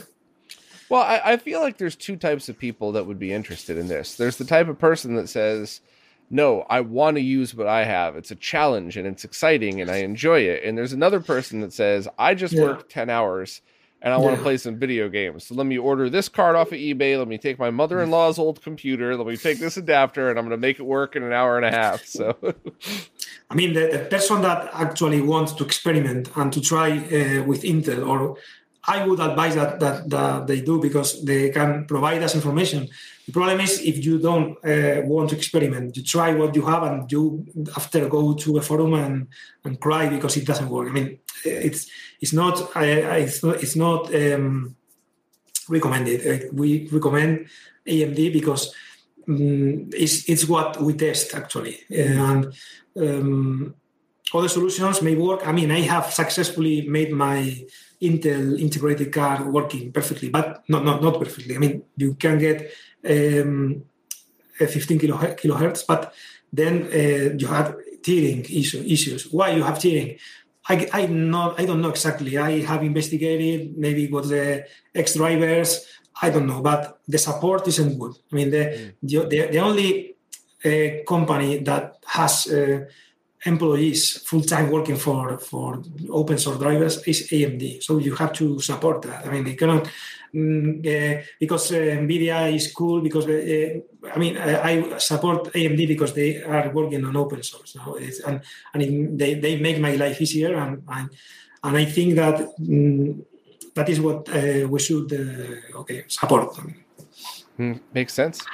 well, I, I feel like there's two types of people that would be interested in this. There's the type of person that says, no, I want to use what I have. It's a challenge and it's exciting and I enjoy it. And there's another person that says, I just yeah. work 10 hours and I want to play some video games. So let me order this card off of eBay. Let me take my mother in law's old computer. Let me take this adapter, and I'm going to make it work in an hour and a half. So, I mean, the, the person that actually wants to experiment and to try uh, with Intel, or I would advise that, that, that they do because they can provide us information. The problem is if you don't uh, want to experiment, you try what you have, and you after go to a forum and, and cry because it doesn't work. I mean, it's it's not it's not it's not um, recommended. Uh, we recommend AMD because um, it's, it's what we test actually. And um, other solutions may work. I mean, I have successfully made my Intel integrated card working perfectly, but not not, not perfectly. I mean, you can get um, 15 kilohertz, but then uh, you have tearing issue, issues. Why you have tearing? I, I not I don't know exactly. I have investigated. Maybe it was the X drivers. I don't know, but the support isn't good. I mean, the mm. the, the, only uh, company that has uh, employees full time working for for open source drivers is AMD. So you have to support that. I mean, they cannot uh, because uh, NVIDIA is cool because uh, I mean I support AMD because they are working on open source now, and and they, they make my life easier and and, and I think that mm, that is what we should okay support. Mm, makes sense.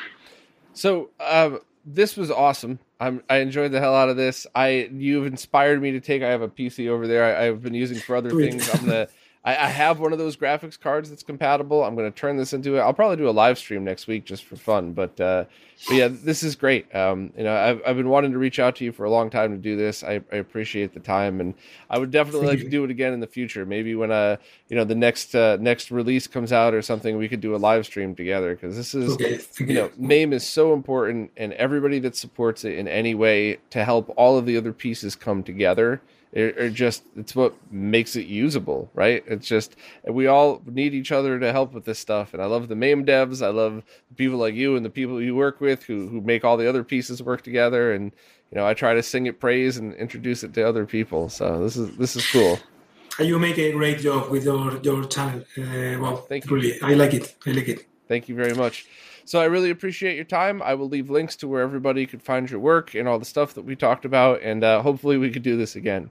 So um, this was awesome. I'm, I enjoyed the hell out of this. I you've inspired me to take. I have a PC over there. I, have been using for other things. I'm gonna. I, I, have one of those graphics cards that's compatible. I'm gonna turn this into it. I'll probably do a live stream next week just for fun. But uh, but yeah, this is great. Um, you know, I've, I've been wanting to reach out to you for a long time to do this. I, I appreciate the time, and I would definitely like to do it again in the future. Maybe when uh, you know, the next uh, next release comes out or something, we could do a live stream together because this is, okay. you know, MAME is so important, and everybody that supports it in any way to help all of the other pieces come together or just it's what makes it usable, right? It's just we all need each other to help with this stuff, and I love the MAME devs. I love the people like you and the people you work with who who make all the other pieces work together, and you know I try to sing it praise and introduce it to other people. So this is this is cool. You make a great job with your your channel. Uh, well, thank you. Really, I like it. I like it. Thank you very much. So I really appreciate your time. I will leave links to where everybody could find your work and all the stuff that we talked about, and uh, hopefully we could do this again.